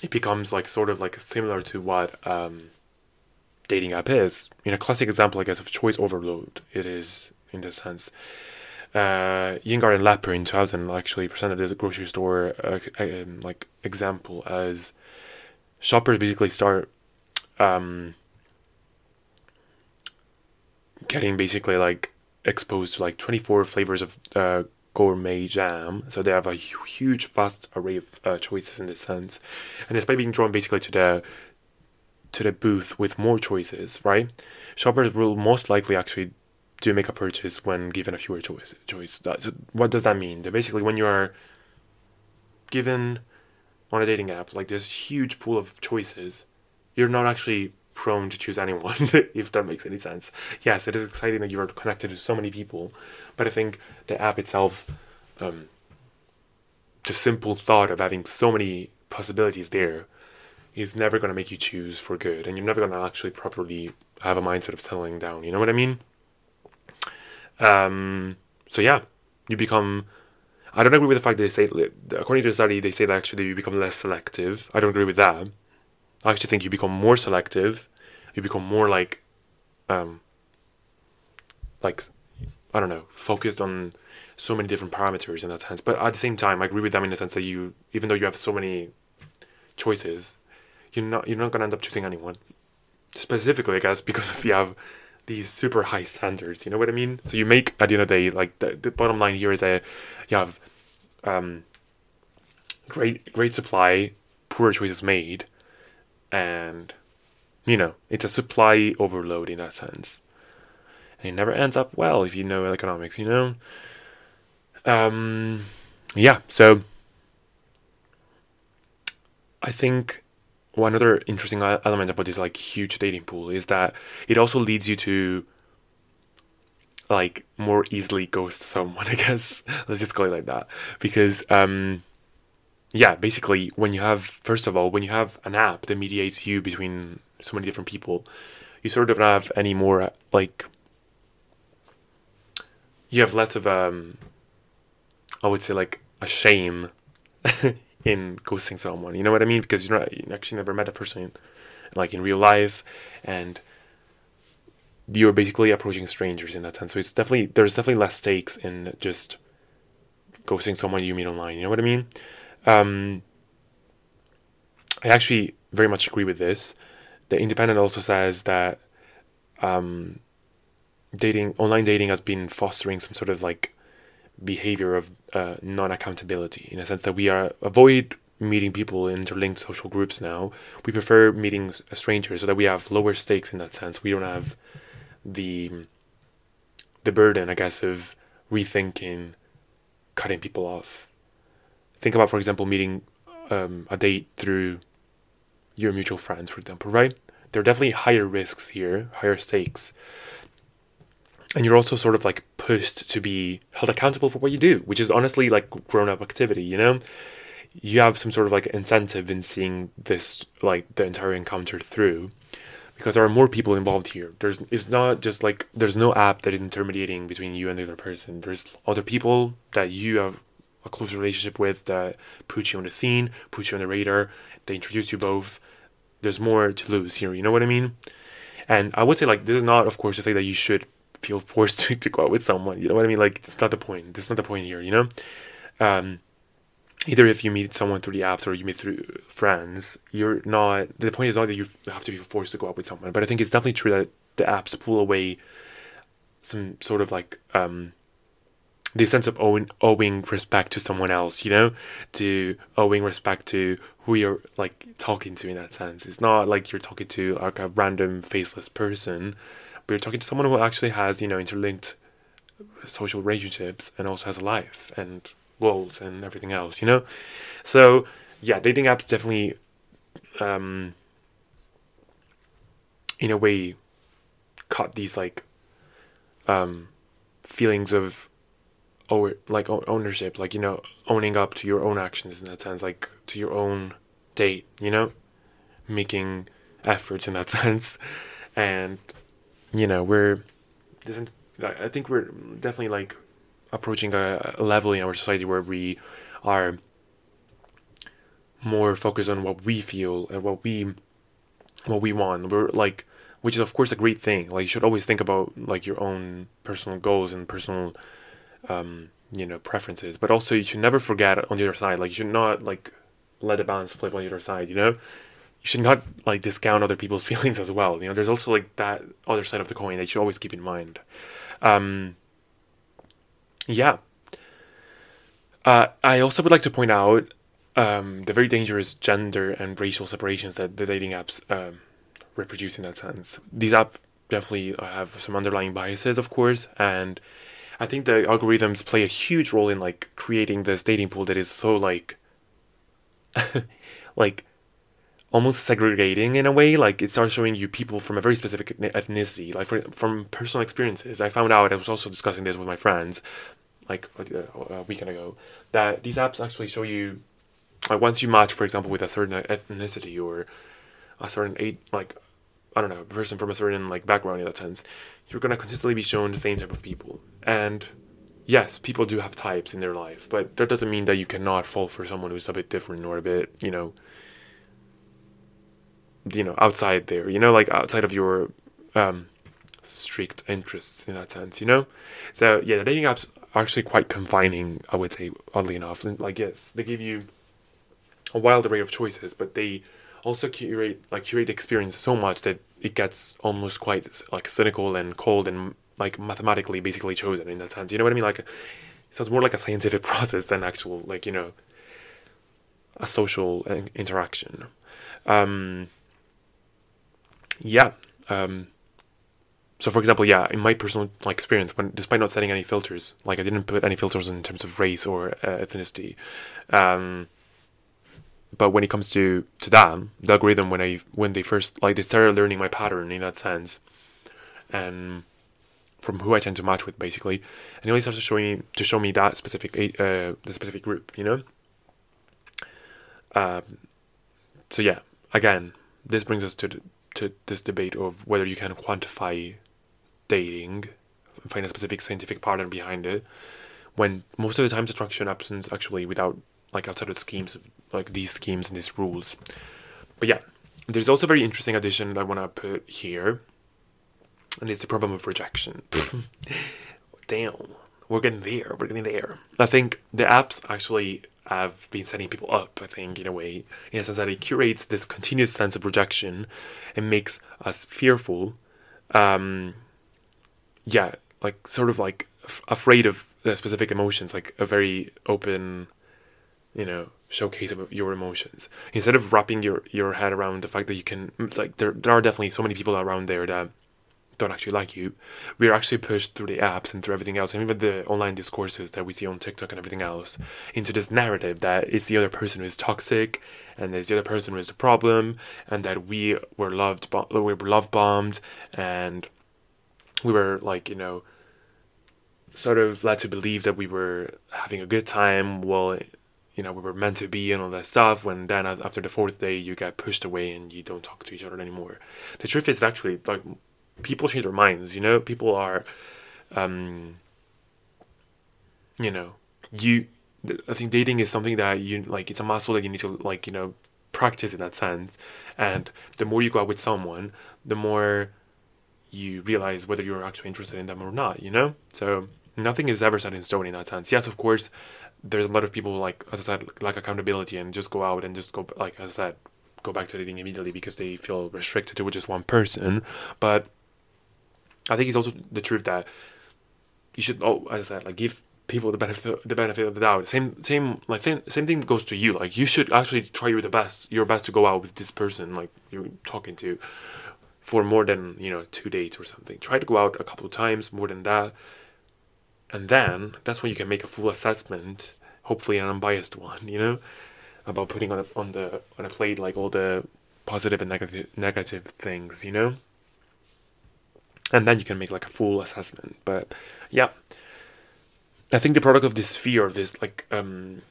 it becomes like sort of like similar to what um, dating app is. In a classic example, I guess, of choice overload, it is in this sense. uh, Iyengar and Lepper in 2000 actually presented this grocery store uh, um, like example as shoppers basically start um, getting basically like exposed to like 24 flavors of uh, gourmet jam. So they have a huge, vast array of uh, choices in this sense, and despite being drawn basically to the to the booth with more choices, right? Shoppers will most likely actually do make a purchase when given a fewer choice. Choice. So what does that mean? That basically, when you are given on a dating app like this huge pool of choices, you're not actually prone to choose anyone, if that makes any sense. Yes, it is exciting that you are connected to so many people, but I think the app itself, um, the simple thought of having so many possibilities there, is never going to make you choose for good, and you're never going to actually properly have a mindset of settling down. You know what I mean? Um, so yeah, you become. I don't agree with the fact that they say, according to the study, they say that actually you become less selective. I don't agree with that. I actually think you become more selective. You become more like, um, like, I don't know, focused on so many different parameters in that sense. But at the same time, I agree with them in the sense that you, even though you have so many choices, you're not you're not gonna end up choosing anyone. Specifically, I guess, because if you have these super high standards, you know what I mean? So you make at the end of the day, like the, the bottom line here is that you have um, great great supply, poor choices made, and you know it's a supply overload in that sense and it never ends up well if you know economics you know um yeah so i think one other interesting element about this like huge dating pool is that it also leads you to like more easily ghost someone i guess. Let's just call it like that. Because um yeah, basically, when you have, first of all, when you have an app that mediates you between so many different people, you sort of don't have any more, like, you have less of, um, I would say, like, a shame in ghosting someone. You know what I mean? Because you're not, you actually never met a person, in, like, in real life, and you're basically approaching strangers in that sense. So it's definitely, there's definitely less stakes in just ghosting someone you meet online. You know what I mean? Um, I actually very much agree with this. The Independent also says that um, dating, online dating, has been fostering some sort of like behavior of uh, non-accountability in a sense that we are avoid meeting people in interlinked social groups now. We prefer meeting strangers so that we have lower stakes in that sense. We don't have the the burden, I guess, of rethinking cutting people off think about, for example, meeting um, a date through your mutual friends, for example, right? There are definitely higher risks here, higher stakes. And you're also sort of like pushed to be held accountable for what you do, which is honestly like grown up activity, you know? You have some sort of like incentive in seeing this, like the entire encounter through because there are more people involved here. There's it's not just like there's no app that is intermediating between you and the other person. There's other people that you have a close relationship with that puts you on the scene, puts you on the radar, they introduce you both. There's more to lose here, you know what I mean? And I would say like this is not of course to say that you should feel forced to, to go out with someone. You know what I mean? Like it's not the point. This is not the point here, you know? Um either if you meet someone through the apps or you meet through friends, you're not the point is not that you have to be forced to go out with someone. But I think it's definitely true that the apps pull away some sort of like um the sense of owing, owing respect to someone else, you know, to owing respect to who you're like talking to in that sense. It's not like you're talking to like a random faceless person, you're talking to someone who actually has, you know, interlinked social relationships and also has a life and goals and everything else, you know? So, yeah, dating apps definitely, um, in a way, cut these like um, feelings of or like ownership, like you know, owning up to your own actions in that sense, like to your own date, you know, making efforts in that sense, and you know, we're doesn't I think we're definitely like approaching a, a level in our society where we are more focused on what we feel and what we what we want. We're like which is of course a great thing. Like you should always think about like your own personal goals and personal um, you know preferences but also you should never forget on the other side like you should not like let the balance flip on the other side you know you should not like discount other people's feelings as well you know? There's also like that other side of the coin that you should always keep in mind. Um yeah. Uh, I also would like to point out um, the very dangerous gender and racial separations that the dating apps um, reproduce in that sense. These apps definitely have some underlying biases, of course, and I think the algorithms play a huge role in like creating this dating pool that is so like like almost segregating in a way like it starts showing you people from a very specific ethnicity like for, from personal experiences i found out i was also discussing this with my friends like a, weekend ago that these apps actually show you like once you match for example with a certain ethnicity or a certain age like I don't know, a person from a certain like background in that sense, you're gonna consistently be shown the same type of people. And yes, people do have types in their life, but that doesn't mean that you cannot fall for someone who's a bit different or a bit, you know, you know, outside there, you know, like outside of your um, strict interests in that sense, you know. So yeah, the dating apps are actually quite confining, I would say, oddly enough. Like yes, they give you a wild array of choices, but they also curate like curate the experience so much that it gets almost quite like cynical and cold and like mathematically basically chosen in that sense. You know what I mean? Like so it's more like a scientific process than actual like you know a social interaction. Um, yeah. Um, so for example, yeah, in my personal like experience, when despite not setting any filters, like I didn't put any filters in terms of race or uh, ethnicity. Um, but when it comes to to that, the algorithm when I when they first like they started learning my pattern in that sense, and from who I tend to match with basically, and it only starts to show me to show me that specific uh the specific group, you know. Um, so yeah, again, this brings us to the, to this debate of whether you can quantify dating, find a specific scientific pattern behind it, when most of the time structure happens actually without like outside of schemes, like these schemes and these rules. But yeah, there's also a very interesting addition that I want to put here, and it's the problem of rejection. Damn, we're getting there. We're getting there. I think the apps actually have been setting people up. I think in a way, in a sense that it curates this continuous sense of rejection and makes us fearful. Um, yeah, like sort of like f- afraid of specific emotions, like a very open you know showcase of your emotions instead of wrapping your your head around the fact that you can like there there are definitely so many people around there that don't actually like you. We're actually pushed through the apps and through everything else and even the online discourses that we see on tiktok and everything else into this narrative that it's the other person who is toxic and there's the other person who is the problem and that we were loved we were love bombed and we were like you know sort of led to believe that we were having a good time while you know we were meant to be and all that stuff when then after the fourth day you get pushed away and you don't talk to each other anymore. The truth is actually like people change their minds you know? People are um you know you i think dating is something that you like it's a muscle that you need to like you know practice in that sense. And the more you go out with someone the more you realize whether you're actually interested in them or not you know? So nothing is ever set in stone in that sense. Yes of course there's a lot of people like as I said like accountability and just go out and just go like as I said go back to dating immediately because they feel restricted to just one person. But I think it's also the truth that you should oh as I said like give people the benefit the benefit of the doubt. Same same like same, same thing goes to you. Like you should actually try your the best your best to go out with this person like you're talking to for more than you know two dates or something. Try to go out a couple of times more than that and then that's when you can make a full assessment hopefully an unbiased one you know about putting on on the on a plate like all the positive and negative negative things you know and then you can make like a full assessment but yeah i think the product of this fear this like um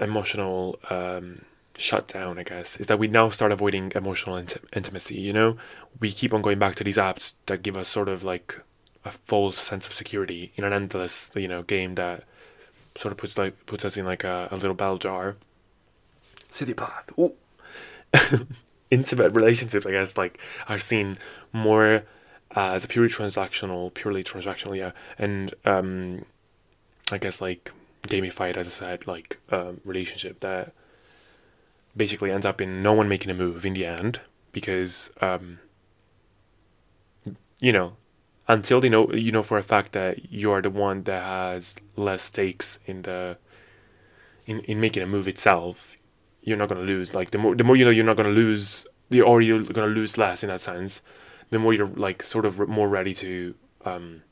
emotional um shutdown i guess is that we now start avoiding emotional int- intimacy you know we keep on going back to these apps that give us sort of like a false sense of security in an endless, you know, game that sort of puts like puts us in like a, a little bell jar. Sylvia Plath. Intimate relationships, I guess, like are seen more uh, as a purely transactional, purely transactional, yeah, and um, I guess like gamified, as I said, like um, relationship that basically ends up in no one making a move in the end because um, you know until they know you know for a fact that you are the one that has less stakes in the in, in making a move itself you're not to lose. Like the more the more you know you're not to lose the or you're to lose less in that sense the more you're like sort of more ready to um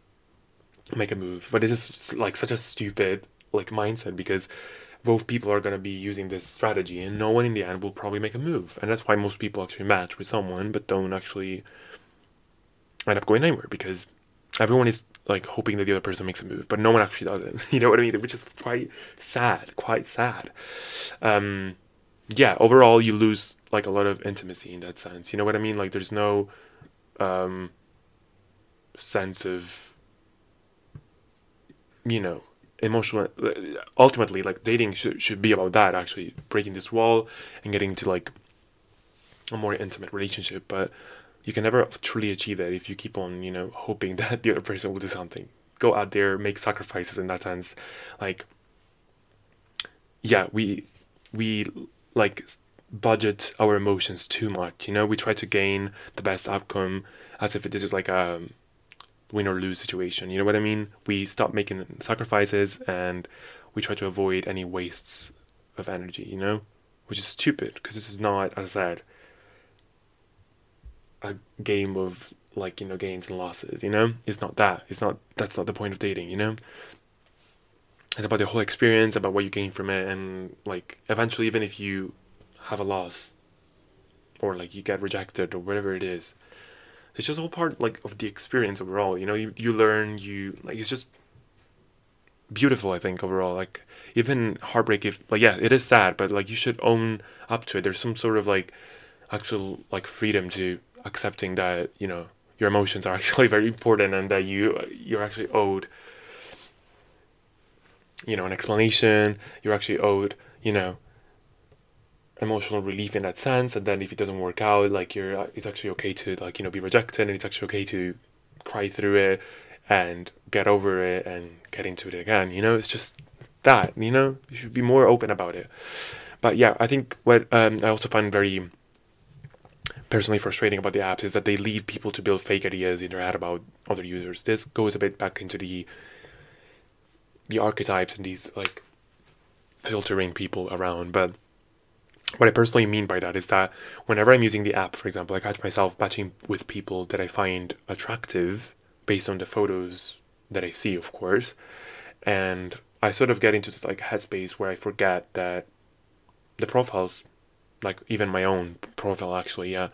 make a move but this is like such a stupid like mindset because both people are going to be using this strategy and no one in the end will probably make a move and that's why most people actually match with someone but don't actually end up going anywhere because everyone is like hoping that the other person makes a move, but no one actually does it. you know what I mean? Which is quite sad, quite sad. Um, yeah, overall, you lose like a lot of intimacy in that sense. You know what I mean? Like, there's no um, sense of, you know, emotional. Ultimately, like dating should should be about that. Actually, breaking this wall and getting to like a more intimate relationship, but you can never truly achieve that if you keep on, you know, hoping that the other person will do something. Go out there, make sacrifices in that sense. Like, yeah, we we like budget our emotions too much. You know, we try to gain the best outcome as if this is like a um, win or lose situation. You know what I mean? We stop making sacrifices and we try to avoid any wastes of energy. You know, which is stupid because this is not, as I said, a game of like you know gains and losses you know it's not that it's not that's not the point of dating you know it's about the whole experience about what you gain from it and like eventually even if you have a loss or like you get rejected or whatever it is it's just all part like of the experience overall you know? You, you learn you like it's just beautiful i think overall like even heartbreak if like yeah it is sad but like you should own up to it. There's some sort of like actual like freedom to accepting that you know your emotions are actually very important and that you you're actually owed you know an explanation. You're actually owed you know emotional relief in that sense and then if it doesn't work out like you're it's actually okay to like you know be rejected and it's actually okay to cry through it and get over it and get into it again you know it's just that you know you should be more open about it but yeah i think what um, i also find very personally frustrating about the apps is that they lead people to build fake ideas in their head about other users. This goes a bit back into the the archetypes and these like filtering people around. But what I personally mean by that is that whenever I'm using the app, for example, I catch myself matching with people that I find attractive based on the photos that I see, of course. And I sort of get into this like headspace where I forget that the profiles like even my own profile actually, yeah,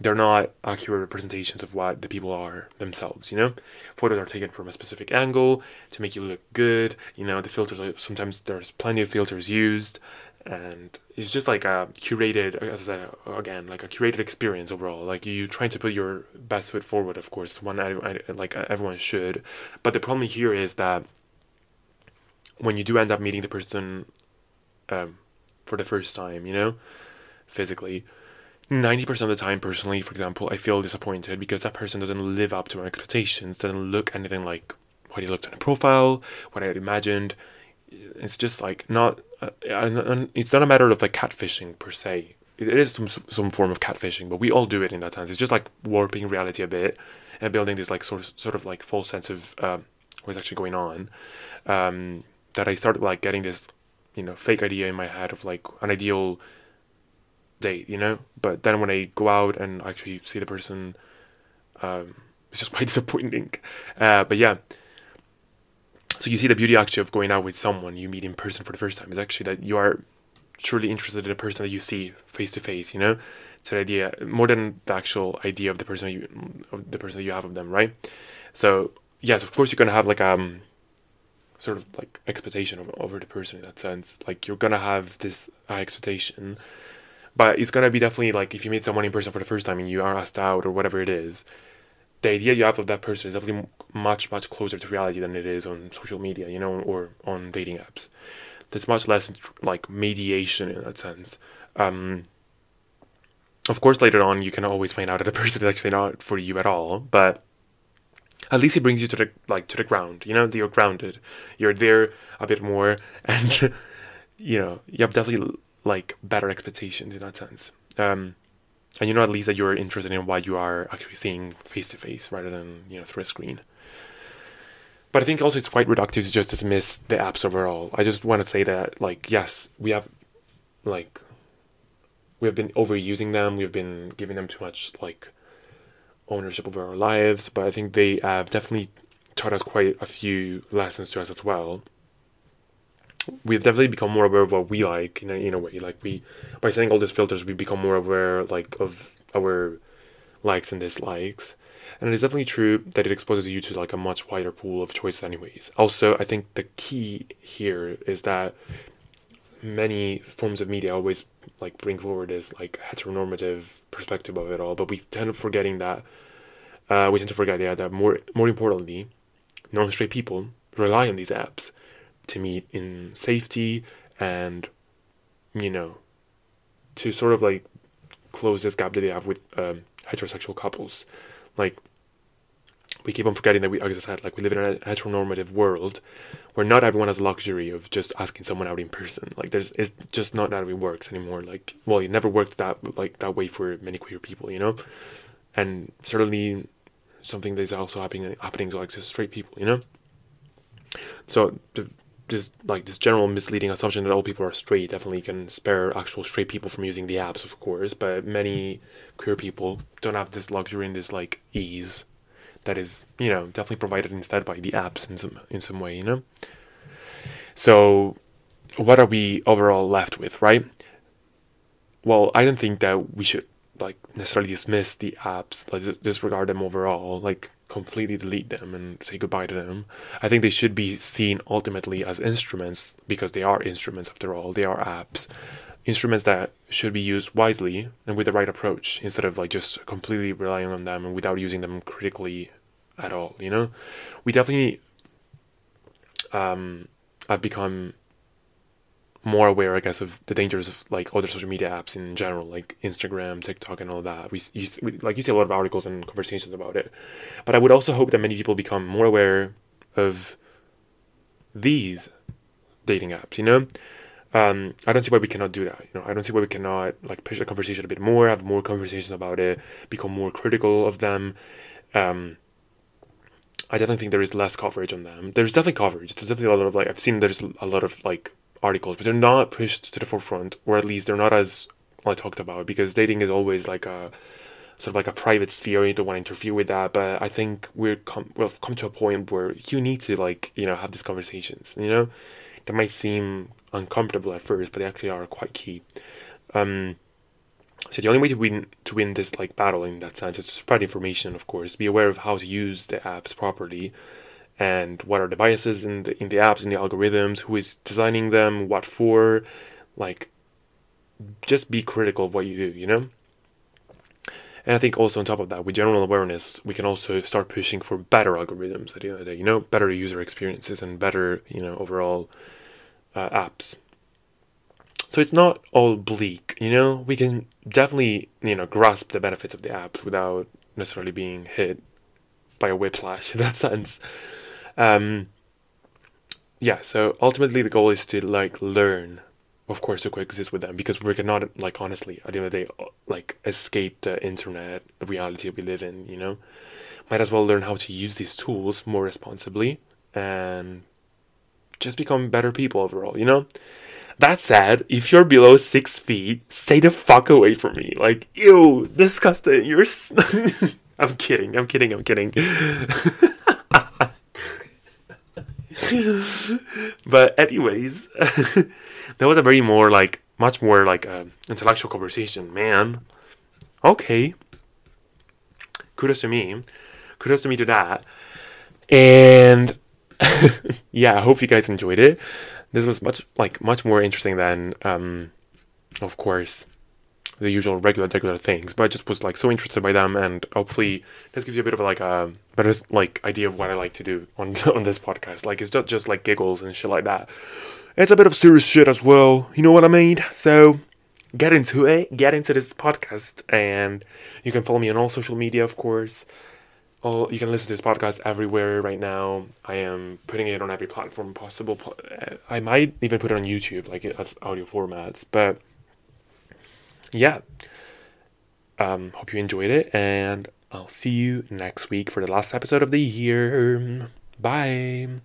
they're not accurate representations of what the people are themselves, you know? Photos are taken from a specific angle to make you look good, you know, the filters are, sometimes there's plenty of filters used and it's just like a curated as I said again like a curated experience overall like you trying to put your best foot forward of course one I, I, like everyone should but the problem here is that when you do end up meeting the person um, for the first time you know physically, 90% of the time, personally, for example, I feel disappointed because that person doesn't live up to my expectations, doesn't look anything like what he looked on a profile, what I had imagined. It's just like not, uh, it's not a matter of like catfishing per se. It is some some form of catfishing, but we all do it in that sense. It's just like warping reality a bit and building this like sort of sort of like false sense of uh, what's actually going on. Um, that I started like getting this, you know, fake idea in my head of like an ideal date, you know. But then when I go out and actually see the person, um, it's just quite disappointing. Uh, but yeah, so you see the beauty actually of going out with someone you meet in person for the first time is actually that you are truly interested in the person that you see face to face. You know, it's an idea more than the actual idea of the person you of the person you have of them, right? So yes, of course you're gonna have like um sort of like expectation over, over the person in that sense. Like you're gonna have this high expectation but it's gonna be definitely like if you meet someone in person for the first time and you are asked out or whatever it is, the idea you have of that person is definitely much much closer to reality than it is on social media, you know, or on dating apps. There's much less like mediation in that sense. Um, of course, later on you can always find out that the person is actually not for you at all, but at least it brings you to the like to the ground. You know, you're grounded. You're there a bit more, and you know you have definitely like better expectations in that sense. Um, and you know at least that you're interested in what you are actually seeing face to face rather than you know through a screen. But I think also it's quite reductive to just dismiss the apps overall. I just want to say that like yes, we have like we have been overusing them. We've been giving them too much like ownership over our lives. But I think they have definitely taught us quite a few lessons to us as well. We've definitely become more aware of what we like in a, in a way. Like we, by setting all these filters, we become more aware like of our likes and dislikes. And it is definitely true that it exposes you to like a much wider pool of choices anyways. Also, I think the key here is that many forms of media always like bring forward this like heteronormative perspective of it all, but we tend to forgetting that uh, we tend to forget yeah that more more importantly, non-straight people rely on these apps to meet in safety and you know to sort of like close this gap that they have with um, heterosexual couples, like we keep on forgetting that we, as I said, like we live in a heteronormative world where not everyone has the luxury of just asking someone out in person. Like there's, it's just not that it works anymore. Like, well, it never worked that like that way for many queer people, you know, and certainly something that is also happening happening to like just straight people, you know. So the, just like this general misleading assumption that all people are straight definitely can spare actual straight people from using the apps, of course. But many queer people don't have this luxury and this like ease that is you know definitely provided instead by the apps in some in some way you know so what are we overall left with right well i don't think that we should like necessarily dismiss the apps like disregard them overall like completely delete them and say goodbye to them. I think they should be seen ultimately as instruments because they are instruments after all. They are apps. Instruments that should be used wisely and with the right approach instead of like just completely relying on them and without using them critically at all you know? We definitely um i've become more aware i guess of the dangers of like other social media apps in general like instagram tiktok and all that we, you, we like you see a lot of articles and conversations about it but i would also hope that many people become more aware of these dating apps you know um, I don't see why we cannot do that. You know, I don't see why we cannot like push the conversation a bit more, have more conversations about it, become more critical of them. Um, I definitely think there is less coverage on them. There's definitely coverage. There's definitely a lot of like I've seen there's a lot of like articles, but they're not pushed to the forefront, or at least they're not as I talked about because dating is always like a sort of like a private sphere. You don't want to interfere with that, but I think we're come we've come to a point where you need to like you know have these conversations. You know, that might seem uncomfortable at first, but they actually are quite key. Um, so the only way to win to win this like battle in that sense is to spread information, of course, be aware of how to use the apps properly, and what are the biases in the in the apps in the algorithms, who is designing them, what for, like, just be critical of what you do, you know. And I think also on top of that, with general awareness, we can also start pushing for better algorithms at the end of the day, you know, better user experiences and better, you know, overall uh, apps. So it's not all bleak, you know. We can definitely, you know, grasp the benefits of the apps without necessarily being hit by a whiplash in that sense. Um, yeah, so ultimately the goal is to like learn, of course, to coexist with them because we cannot like honestly at the end of the day like escape the internet the reality we live in. You know, might as well learn how to use these tools more responsibly and just become better people overall. You know. That said, if you're below six feet, stay the fuck away from me. Like, ew, disgusting. You're. S- I'm kidding. I'm kidding. I'm kidding. but anyways, that was a very more like much more like uh, intellectual conversation, man. Okay. Kudos to me. Kudos to me to that. And yeah, I hope you guys enjoyed it. This was much like much more interesting than um of course the usual regular regular things but i just was like so interested by them and hopefully this gives you a bit of like a better like idea of what i like to do on on this podcast like it's not just like giggles and shit like that it's a bit of serious shit as well you know what i mean so get into it get into this podcast and you can follow me on all social media of course all you can listen to this podcast everywhere right now. I am putting it on every platform possible. I might even put it on YouTube, like as audio formats. But yeah, um, hope you enjoyed it, and I'll see you next week for the last episode of the year. Bye.